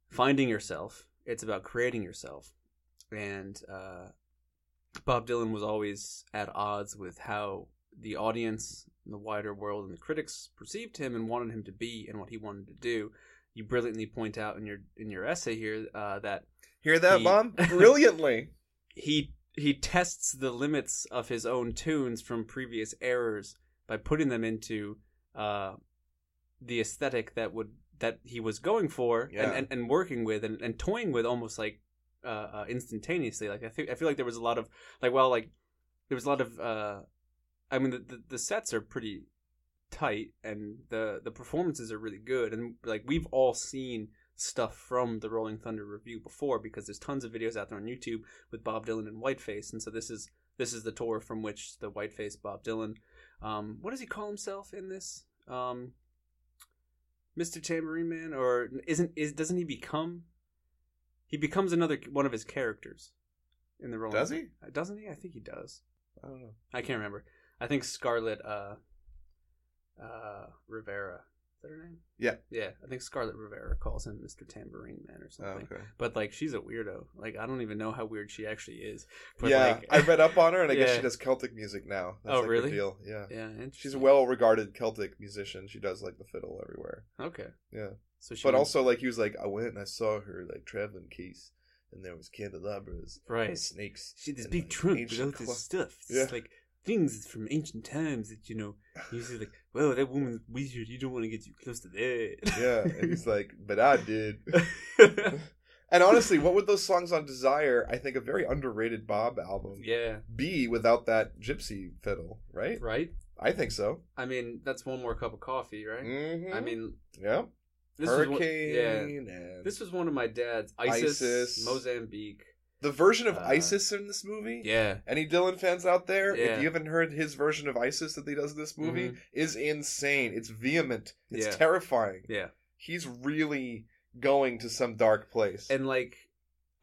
finding yourself. It's about creating yourself. And uh, Bob Dylan was always at odds with how the audience, the wider world, and the critics perceived him and wanted him to be, and what he wanted to do. You brilliantly point out in your in your essay here uh, that Hear that, He- Mom? Brilliantly. he he tests the limits of his own tunes from previous errors by putting them into uh, the aesthetic that would that he was going for Yeah. and, and, and working with and, and toying with almost like uh, uh, instantaneously. Like I think I feel like there was a lot of like well like there was a lot of uh, I mean the, the the sets are pretty tight and the the performances are really good and like we've all seen stuff from the Rolling Thunder Revue before because there's tons of videos out there on YouTube with Bob Dylan and Whiteface, and so this is this is the tour from which the Whiteface Bob Dylan, um, what does he call himself in this, um, Mr. Tambourine Man, or isn't is doesn't he become? He becomes another one of his characters in the Rolling. Does he? Uh, Doesn't he? I think he does. I don't know. I can't remember. I think Scarlett uh, uh, Rivera. Is that her name? Yeah. Yeah, I think Scarlett Rivera calls him Mr. Tambourine Man or Oh, something. okay. But like, she's a weirdo. Like, I don't even know how weird she actually is. But yeah, like, I read up on her, and I guess she does Celtic music now. That's Oh, like really? Deal. Yeah. Yeah, She's a well-regarded Celtic musician. She does like the fiddle everywhere. okay. Yeah. So she, But also, like he was like, I went and I saw her like traveling case, and there was candelabras, right. and snakes. She had this big like, trunk with all this stuff. It's Yeah. like things from ancient times that you know. You see, like, well, that woman's wizard You don't want to get too close to that. yeah, and he's like, but I did. And honestly, what would those songs on Desire? I think a very underrated Bob album yeah. be without that gypsy fiddle, right? Right. I think so. I mean, that's one more cup of coffee, right? Mhm. I mean, yeah, this was one, Hurricane. yeah. and This was one of my dad's Isis, Isis. Mozambique. The version of uh, Isis in this movie. Yeah. Any Dylan fans out there, Yeah. if you haven't heard his version of Isis that he does in this movie, Mhm. is insane. It's vehement. It's Yeah. terrifying. Yeah. He's really going to some dark place. And like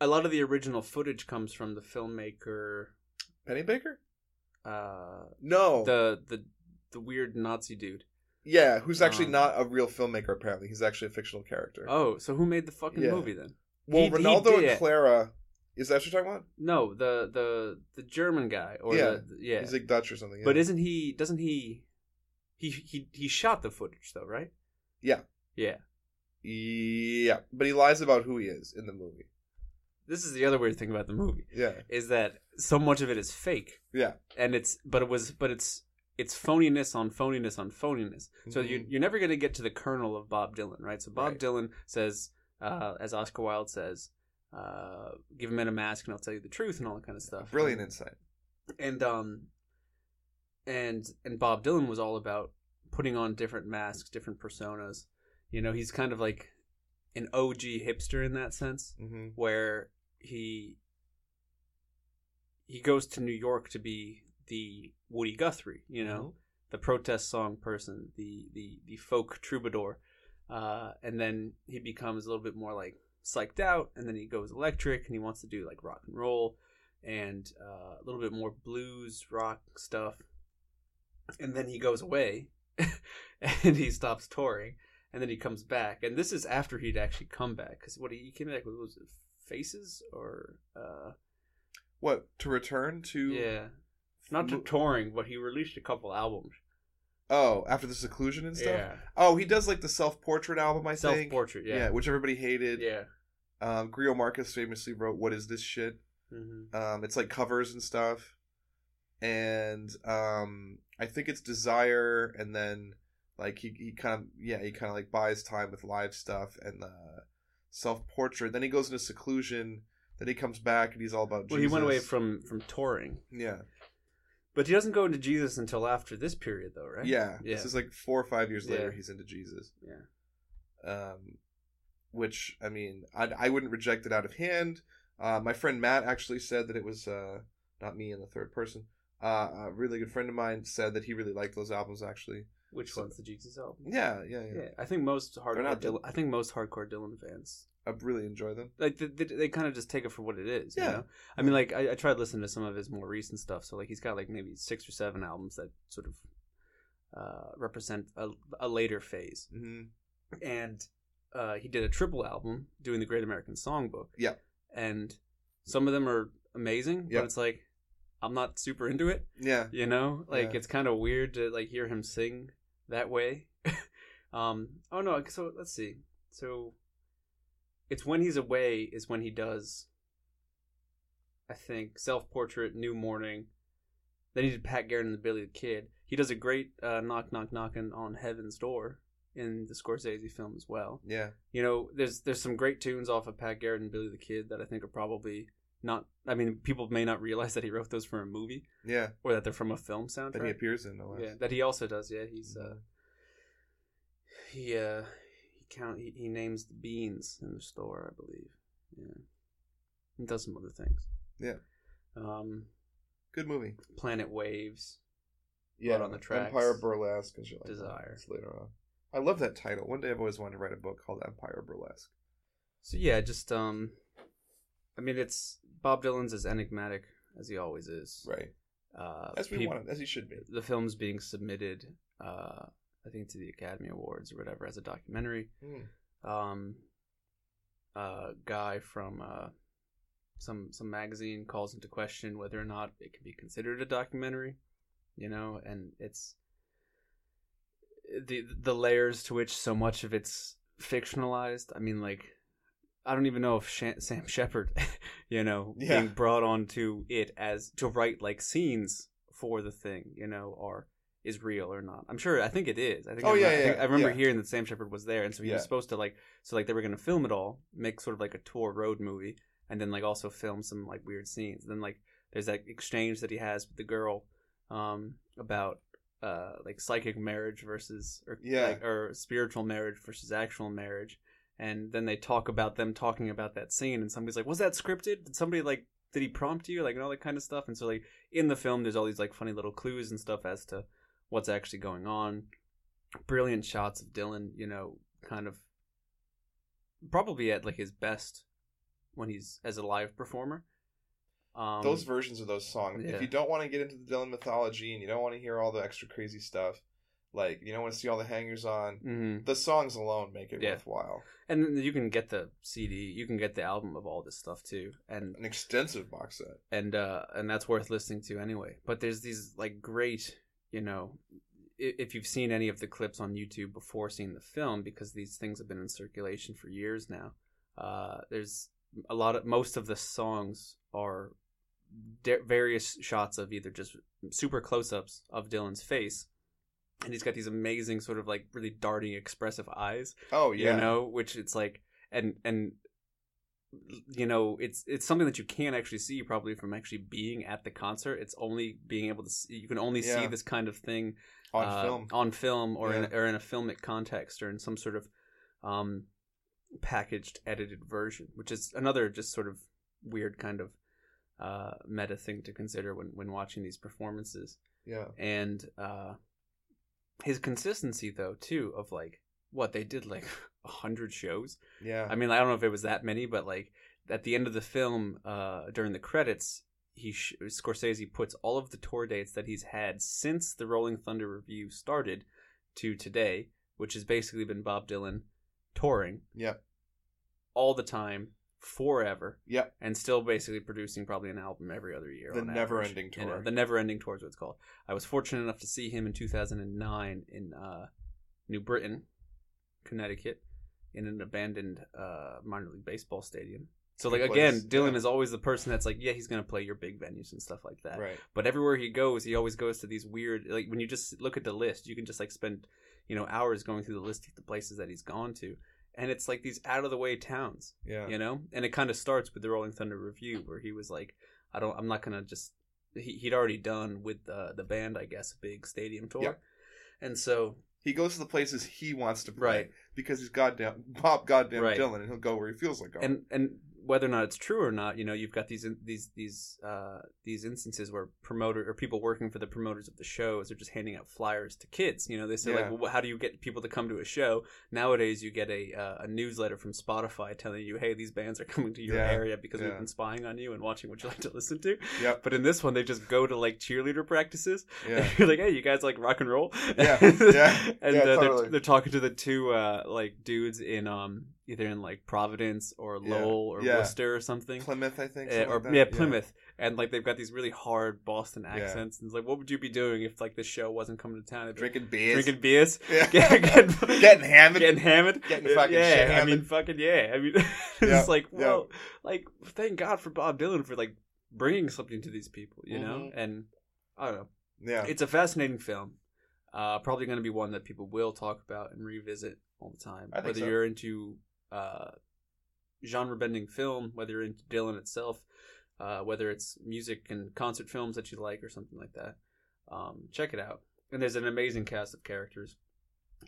a lot of the original footage comes from the filmmaker Pennebaker? uh No. the the the weird Nazi dude. yeah, who's actually Um, not a real filmmaker. Apparently, he's actually a fictional character. Oh, so who made the fucking Yeah. movie then? well, he- he Renaldo did and. Clara. Is that what you're talking about? No, the the the German guy or Yeah. the yeah. He's like Dutch or something. But isn't he doesn't he he he he shot the footage though, right? Yeah. Yeah. yeah, but he lies about who he is in the movie. This is the other weird thing about the movie Yeah, is that so much of it is fake. yeah, and it's but it was but it's it's phoniness on phoniness on phoniness. So you Mhm. you're never going to get to the kernel of Bob Dylan, right? So Bob Right. Dylan says, uh, as Oscar Wilde says, uh, "Give a man a mask and I'll tell you the truth" and all that kind of stuff. brilliant insight. And um, and and Bob Dylan was all about putting on different masks, different personas. You know, he's kind of like an OG hipster in that sense hmm where he he goes to New York to be the Woody Guthrie, you know, the protest song person, the the the folk troubadour, uh, and then he becomes a little bit more like psyched out, and then he goes electric, and he wants to do like rock and roll, and uh, a little bit more blues rock stuff, and then he goes away, and he stops touring, and then he comes back, and this is after he'd actually come back because what he, he came back with was it Faces or uh, What to return to? yeah. Not to touring, but he released a couple albums. Oh, after the seclusion and stuff. Yeah, Oh, he does like the self portrait album, I think. self think. portrait. Yeah. Yeah, which everybody hated. yeah. Um, Greil Marcus famously wrote "What Is This Shit." hmm Um, it's like covers and stuff, and um, I think it's Desire, and then like he he kind of yeah he kind of like buys time with live stuff and the self portrait. Then he goes into seclusion. Then he comes back and he's all about. Well, he went away from from touring, yeah but he doesn't go into Jesus until after this period, though, right? yeah. Yeah. This is like four or five years later Yeah. he's into Jesus. Yeah. um, which I mean, I, I wouldn't reject it out of hand. Uh, my friend Matt actually said that it was uh, not me in the third person. Uh, a really good friend of mine said that he really liked those albums. Actually, Which So- one's the Jesus album? yeah, yeah, yeah. Yeah, I think most hardcore. not Dylan, I think most hardcore Dylan fans I really enjoy them. like they, they, they kind of just take it for what it is. You Yeah. know? I mean, like I, I tried listening to some of his more recent stuff. So like he's got like maybe six or seven albums that sort of uh, represent a, a later phase. hmm and uh, he did a triple album doing the Great American Songbook. Yeah. and some of them are amazing, Yeah. but it's like I'm not super into it. Yeah, You know, like Yeah. it's kind of weird to like hear him sing that way. um, oh no, so let's see. So it's when he's away is when he does. I think self portrait, New Morning. Then he did Pat Garrett and the Billy the Kid. He does a great uh, knock knock knocking on heaven's door in the Scorsese film as well. yeah, You know, there's there's some great tunes off of Pat Garrett and Billy the Kid that I think are probably not. I mean, people may not realize that he wrote those for a movie yeah. or that they're from a film soundtrack That he appears in. No less. Yeah, that he also does. Yeah, he's uh, Mhm. he uh, he count he, he names the beans in the store, I believe. Yeah, and does some other things. Yeah. Um, Good movie. Planet Waves. Yeah, on the tracks. Empire Burlesque and shit like Desire. That. Later on. I love that title. One day I've always wanted to write a book called Empire Burlesque. So yeah, just um, I mean, it's Bob Dylan's as enigmatic as he always is. Right. Uh, As we peop- want as he should be. the film's being submitted, uh, I think, to the Academy Awards or whatever as a documentary. Mm. Um, a guy from uh, some some magazine calls into question whether or not it can be considered a documentary. You know, and it's the the layers to which so much of it's fictionalized. I mean, like. I don't even know if Shan- Sam Shepard, you know, Yeah. being brought onto it as to write like scenes for the thing, you know, are is real or not. I'm sure. I think it is. I think. Oh, I, yeah, I, think- yeah, I remember yeah. hearing that Sam Shepard was there, and so he Yeah. was supposed to like. So like they were gonna film it all, make sort of like a tour road movie, and then like also film some like weird scenes. then like there's that exchange that he has with the girl, um, about uh like psychic marriage versus or Yeah. like, or spiritual marriage versus actual marriage. And then they talk about them talking about that scene, and somebody's like, "Was that scripted? Did somebody like did he prompt you like and all that kind of stuff and so like in the film there's all these like funny little clues and stuff as to what's actually going on brilliant shots of dylan you know kind of probably at like his best when he's as a live performer um those versions of those songs. yeah. If you don't want to get into the Dylan mythology and you don't want to hear all the extra crazy stuff, like you don't want to see all the hangers on, mhm. the songs alone make it Yeah. worthwhile. and you can get the cd you can get the album of all this stuff too and An extensive box set. and uh and that's worth listening to anyway but there's these like great you know if you've seen any of the clips on youtube before seeing the film because these things have been in circulation for years now uh there's a lot of most of the songs are de- various shots of either just super close-ups of dylan's face and he's got these amazing sort of like really darting expressive eyes Oh yeah. you know which it's like and and you know it's it's something that you can't actually see probably from actually being at the concert it's only being able to see you can only see this kind of thing on uh, film. on film or in or in a filmic context or in some sort of um packaged edited version which is another just sort of weird kind of uh, meta thing to consider when when watching these performances. Yeah. And uh, his consistency, though, too, of like what they did like a hundred shows. Yeah. I mean, I don't know if it was that many, but like at the end of the film, uh, during the credits, he sh- Scorsese puts all of the tour dates that he's had since the Rolling Thunder Revue started to today, which has basically been Bob Dylan touring Yep. all the time forever Yep. and still basically producing probably an album every other year. The Never average. Ending You know, Tour. the Never Ending Tour is what it's called. I was fortunate enough to see him in 2009 in uh, New Britain, Connecticut, in an abandoned uh, minor league baseball stadium. So, like again, Dylan yeah. is always the person that's like, yeah, he's gonna play your big venues and stuff like that. Right. But everywhere he goes, he always goes to these weird. Like when you just look at the list, you can just like spend, you know, hours going through the list of the places that he's gone to, and it's like these out of the way towns Yeah. you know and it kind of starts with the rolling thunder revue where he was like i don't i'm not gonna just he, he'd already done with the the band i guess a big stadium tour Yeah. and so He goes to the places he wants to play Right. because he's goddamn Bob goddamn Right. Dylan, and he'll go where he feels like going. and and whether or not it's true or not you know you've got these these these uh these instances where promoter or people working for the promoters of the shows are just handing out flyers to kids you know they say Yeah. like well, how do you get people to come to a show nowadays you get a uh, a newsletter from spotify telling you hey these bands are coming to your Yeah. area because we've been spying on you and watching what you like to listen to Yep. But in this one, they just go to like cheerleader practices. Yeah. You're like, hey, you guys like rock and roll? Yeah, yeah, and yeah, uh, totally. they're, they're talking to the two uh, like dudes in um either in like Providence or Yeah. Lowell or Yeah. Worcester or something. Plymouth, I think. Uh, or like yeah, Plymouth, and like they've got these really hard Boston Yeah. accents. And it's like, what would you be doing if like this show wasn't coming to town? They'd be Drinking beers. drinking beers, Yeah. getting, getting, Getting hammered. getting hammered, Getting fucking yeah. I shit-hammered. mean, fucking yeah. I mean, it's Yeah, like, yeah. well, like thank God for Bob Dylan for like bringing something to these people, you know. Mhm. And I don't know, yeah. it's a fascinating film. Uh, probably going to be one that people will talk about and revisit all the time. I think whether so. you're into uh, genre bending film, whether you're into Dylan itself, uh, whether it's music and concert films that you like or something like that. Um, check it out. And there's an amazing cast of characters.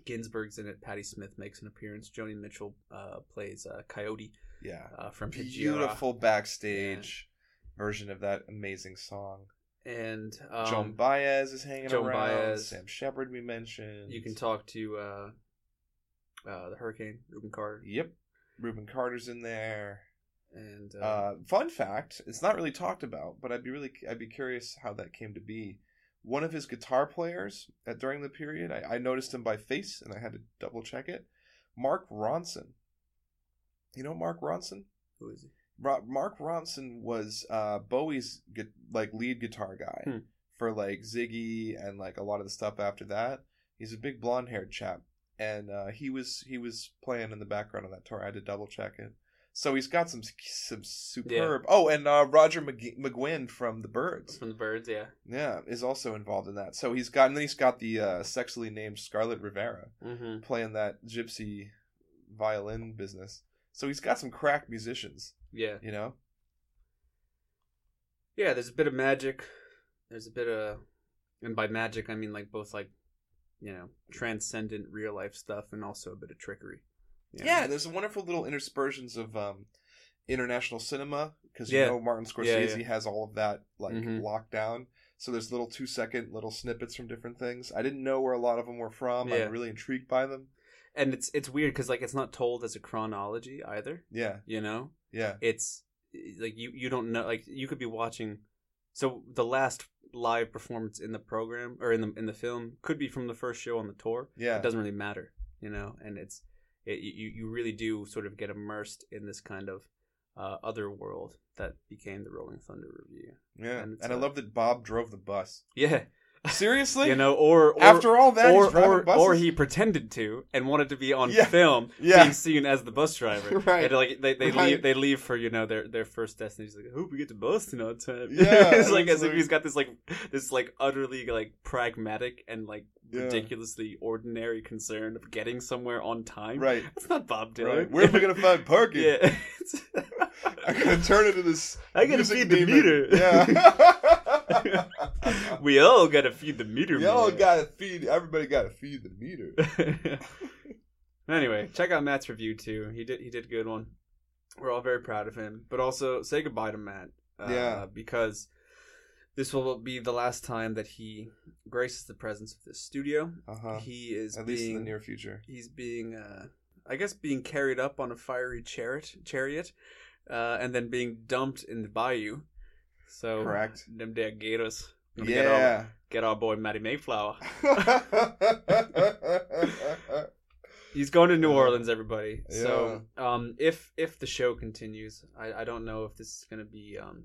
Ginsberg's in it. Patti Smith makes an appearance. Joni Mitchell uh, plays uh, Coyote yeah. uh, from. Beautiful backstage version of that amazing song. And um, Joan Baez is hanging Joan around. Baez. Sam Shepard we mentioned. you can talk to uh, the Hurricane, Rubin Carter. Yep. Rubin Carter's in there. And uh, Uh, fun fact: It's not really talked about, but I'd be really I'd be curious how that came to be. One of his guitar players at during the period, I, I noticed him by face, and I had to double check it. Mark Ronson. You know Mark Ronson? who is he? Ro- Mark Ronson was uh, Bowie's like lead guitar guy Hmm. for like Ziggy and like a lot of the stuff after that. He's a big blonde haired chap, and uh, he was he was playing in the background of that tour. I had to double check it. So he's got some some superb. Oh, and uh, Roger McG- McGuinn from the Byrds, From the Byrds, yeah. yeah, is also involved in that. So he's got and then he's got the uh, sexily named Scarlett Rivera Mm-hmm. playing that gypsy violin business. So he's got some crack musicians, Yeah. you know. Yeah, there's a bit of magic. There's a bit of, and by magic I mean like both like, you know, transcendent real life stuff and also a bit of trickery. know? Yeah, there's wonderful little interspersions of um, international cinema because Yeah. you know Martin Scorsese yeah. has all of that like Mhm. locked down. So there's little two second little snippets from different things. I didn't know where a lot of them were from. Yeah. I'm really intrigued by them. and it's it's weird because like it's not told as a chronology either. Yeah, You know, yeah, it's like you you don't know like you could be watching. So the last live performance in the program or in the in the film could be from the first show on the tour. yeah. it doesn't really matter, you know, and it's it, you you really do sort of get immersed in this kind of uh, other world that became the Rolling Thunder Revue. yeah. and And, I uh, love that Bob drove the bus. Yeah, Seriously, you know, or, or after all that, or or, or he pretended to and wanted to be on Yeah. film, Yeah. being seen as the bus driver. Right. And like they, they Right. leave they leave for you know their their first destination. He's like, I hope we get to Boston on time. Yeah, it's like as if he's got this like this like utterly like pragmatic and like Yeah. ridiculously ordinary concern of getting somewhere on time. right, That's not Bob Dylan. right. Where am I gonna find parking? yeah. I gotta turn into this. I gotta feed the meter. Yeah. we all gotta feed the meter. we all gotta feed. Everybody gotta feed the meter. anyway, check out Matt's review too. He did he did a good one. We're all very proud of him, but also say goodbye to Matt. Uh, Yeah. Because this will be the last time that he graces the presence of this studio. Uh-huh. He is At being, least in the near future. he's being, uh, I guess, being carried up on a fiery chariot, chariot, uh, and then being dumped in the bayou. So Correct. Them there gators. Gonna Get our, Yeah. get our boy Matty Mayflower. He's going to New Orleans, everybody. So, um, if if the show continues, I, I don't know if this is going to be um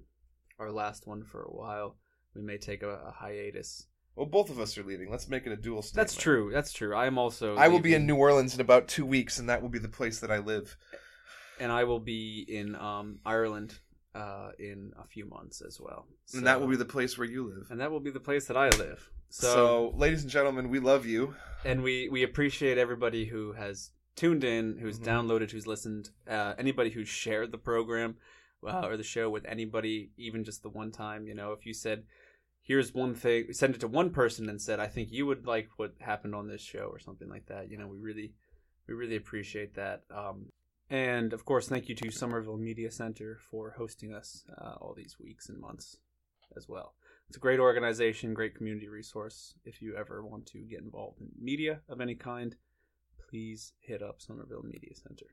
our last one for a while. We may take a, a hiatus. well, both of us are leaving. Let's make it a dual statement. That's true. That's true. I am also. I will be in New Orleans in about two weeks, and that will be the place that I live. and I will be in um Ireland uh in a few months as well. and that will be the place where you live. and that will be the place that I live. So, so ladies and gentlemen, we love you. and we we appreciate everybody who has tuned in, who's Mhm. downloaded, who's listened, uh, anybody who's shared the program uh, or the show with anybody, even just the one time. You know, if you said, "Here's one thing," send it to one person and said, "I think you would like what happened on this show" or something like that. You know, we really we really appreciate that. Um, and of course, thank you to Somerville Media Center for hosting us uh, all these weeks and months as well. It's a great organization, great community resource. If you ever want to get involved in media of any kind, please hit up Somerville Media Center.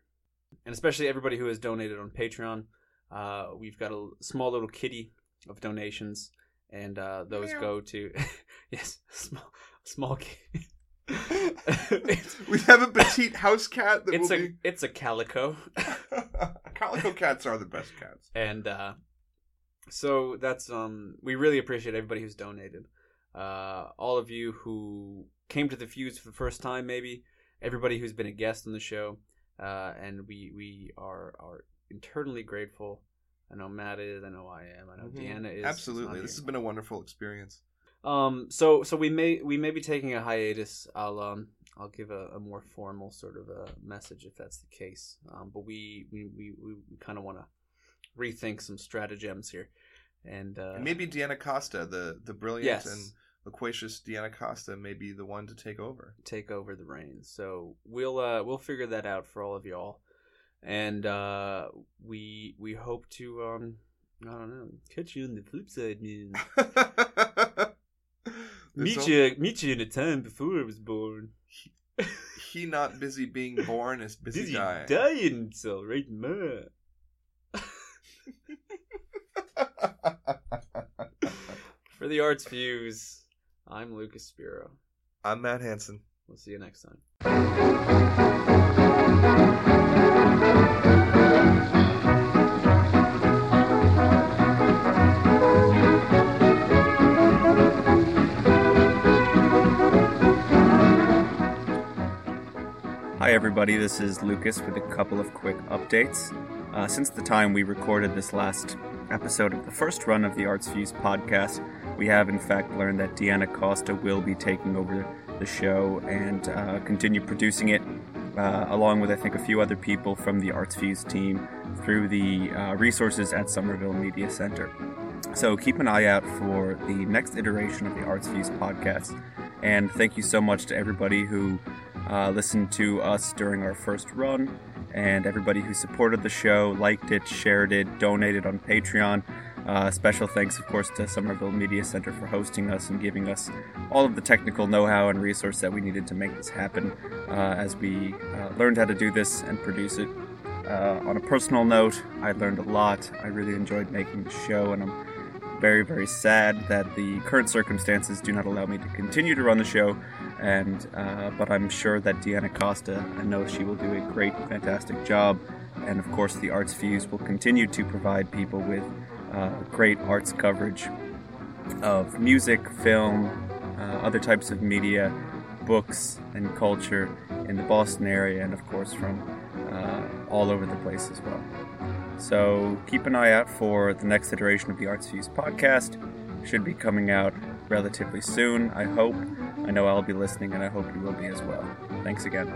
And especially everybody who has donated on Patreon. Uh, we've got a small little kitty of donations, and uh, those Meow. go to yes, small small kitty. we have a petite house cat that it's a be. it's a calico. Calico cats are the best cats. and uh, so that's um we really appreciate everybody who's donated uh all of you who came to the fuse for the first time maybe everybody who's been a guest on the show uh and we we are are internally grateful i know matt is i know i am i know Mhm. deanna is Absolutely, is this has been a wonderful experience. Um so so we may we may be taking a hiatus i'll um I'll give a, a more formal sort of a message if that's the case. Um, but we we, we, we kind of want to rethink some stratagems here, and uh, And maybe Deanna Costa, the the brilliant yes, and loquacious Deanna Costa, may be the one to take over. take over the reins. So we'll uh, we'll figure that out for all of y'all, and uh, we we hope to um I don't know catch you on the flip side, man. Meet you meet you in a time before I was born. He not busy being born is busy, Busy dying. dying, so right, ma. For the Arts Fuse, I'm Lucas Spiro. I'm Matt Hanson. We'll see you next time. Everybody. This is Lucas with a couple of quick updates. Uh, since the time we recorded this last episode of the first run of the Arts Fuse podcast, we have in fact learned that Deanna Costa will be taking over the show and uh, continue producing it, uh, along with I think a few other people from the Arts Fuse team through the uh, resources at Somerville Media Center. So keep an eye out for the next iteration of the Arts Fuse podcast. And thank you so much to everybody who uh, listened to us during our first run, and everybody who supported the show, liked it, shared it, donated on Patreon. Uh, special thanks, of course, to Somerville Media Center for hosting us and giving us all of the technical know how and resource that we needed to make this happen uh, as we uh, learned how to do this and produce it. Uh, on a personal note, I learned a lot. I really enjoyed making the show, and I'm very, very sad that the current circumstances do not allow me to continue to run the show. And uh, but I'm sure that Deanna Costa, I know she will do a great, fantastic job. And of course, the Arts Fuse will continue to provide people with uh, great arts coverage of music, film, uh, other types of media, books, and culture in the Boston area, and of course from uh, all over the place as well. So keep an eye out for the next iteration of the Arts Fuse podcast. Should be coming out relatively soon, I hope. I know I'll be listening, and I hope you will be as well. Thanks again.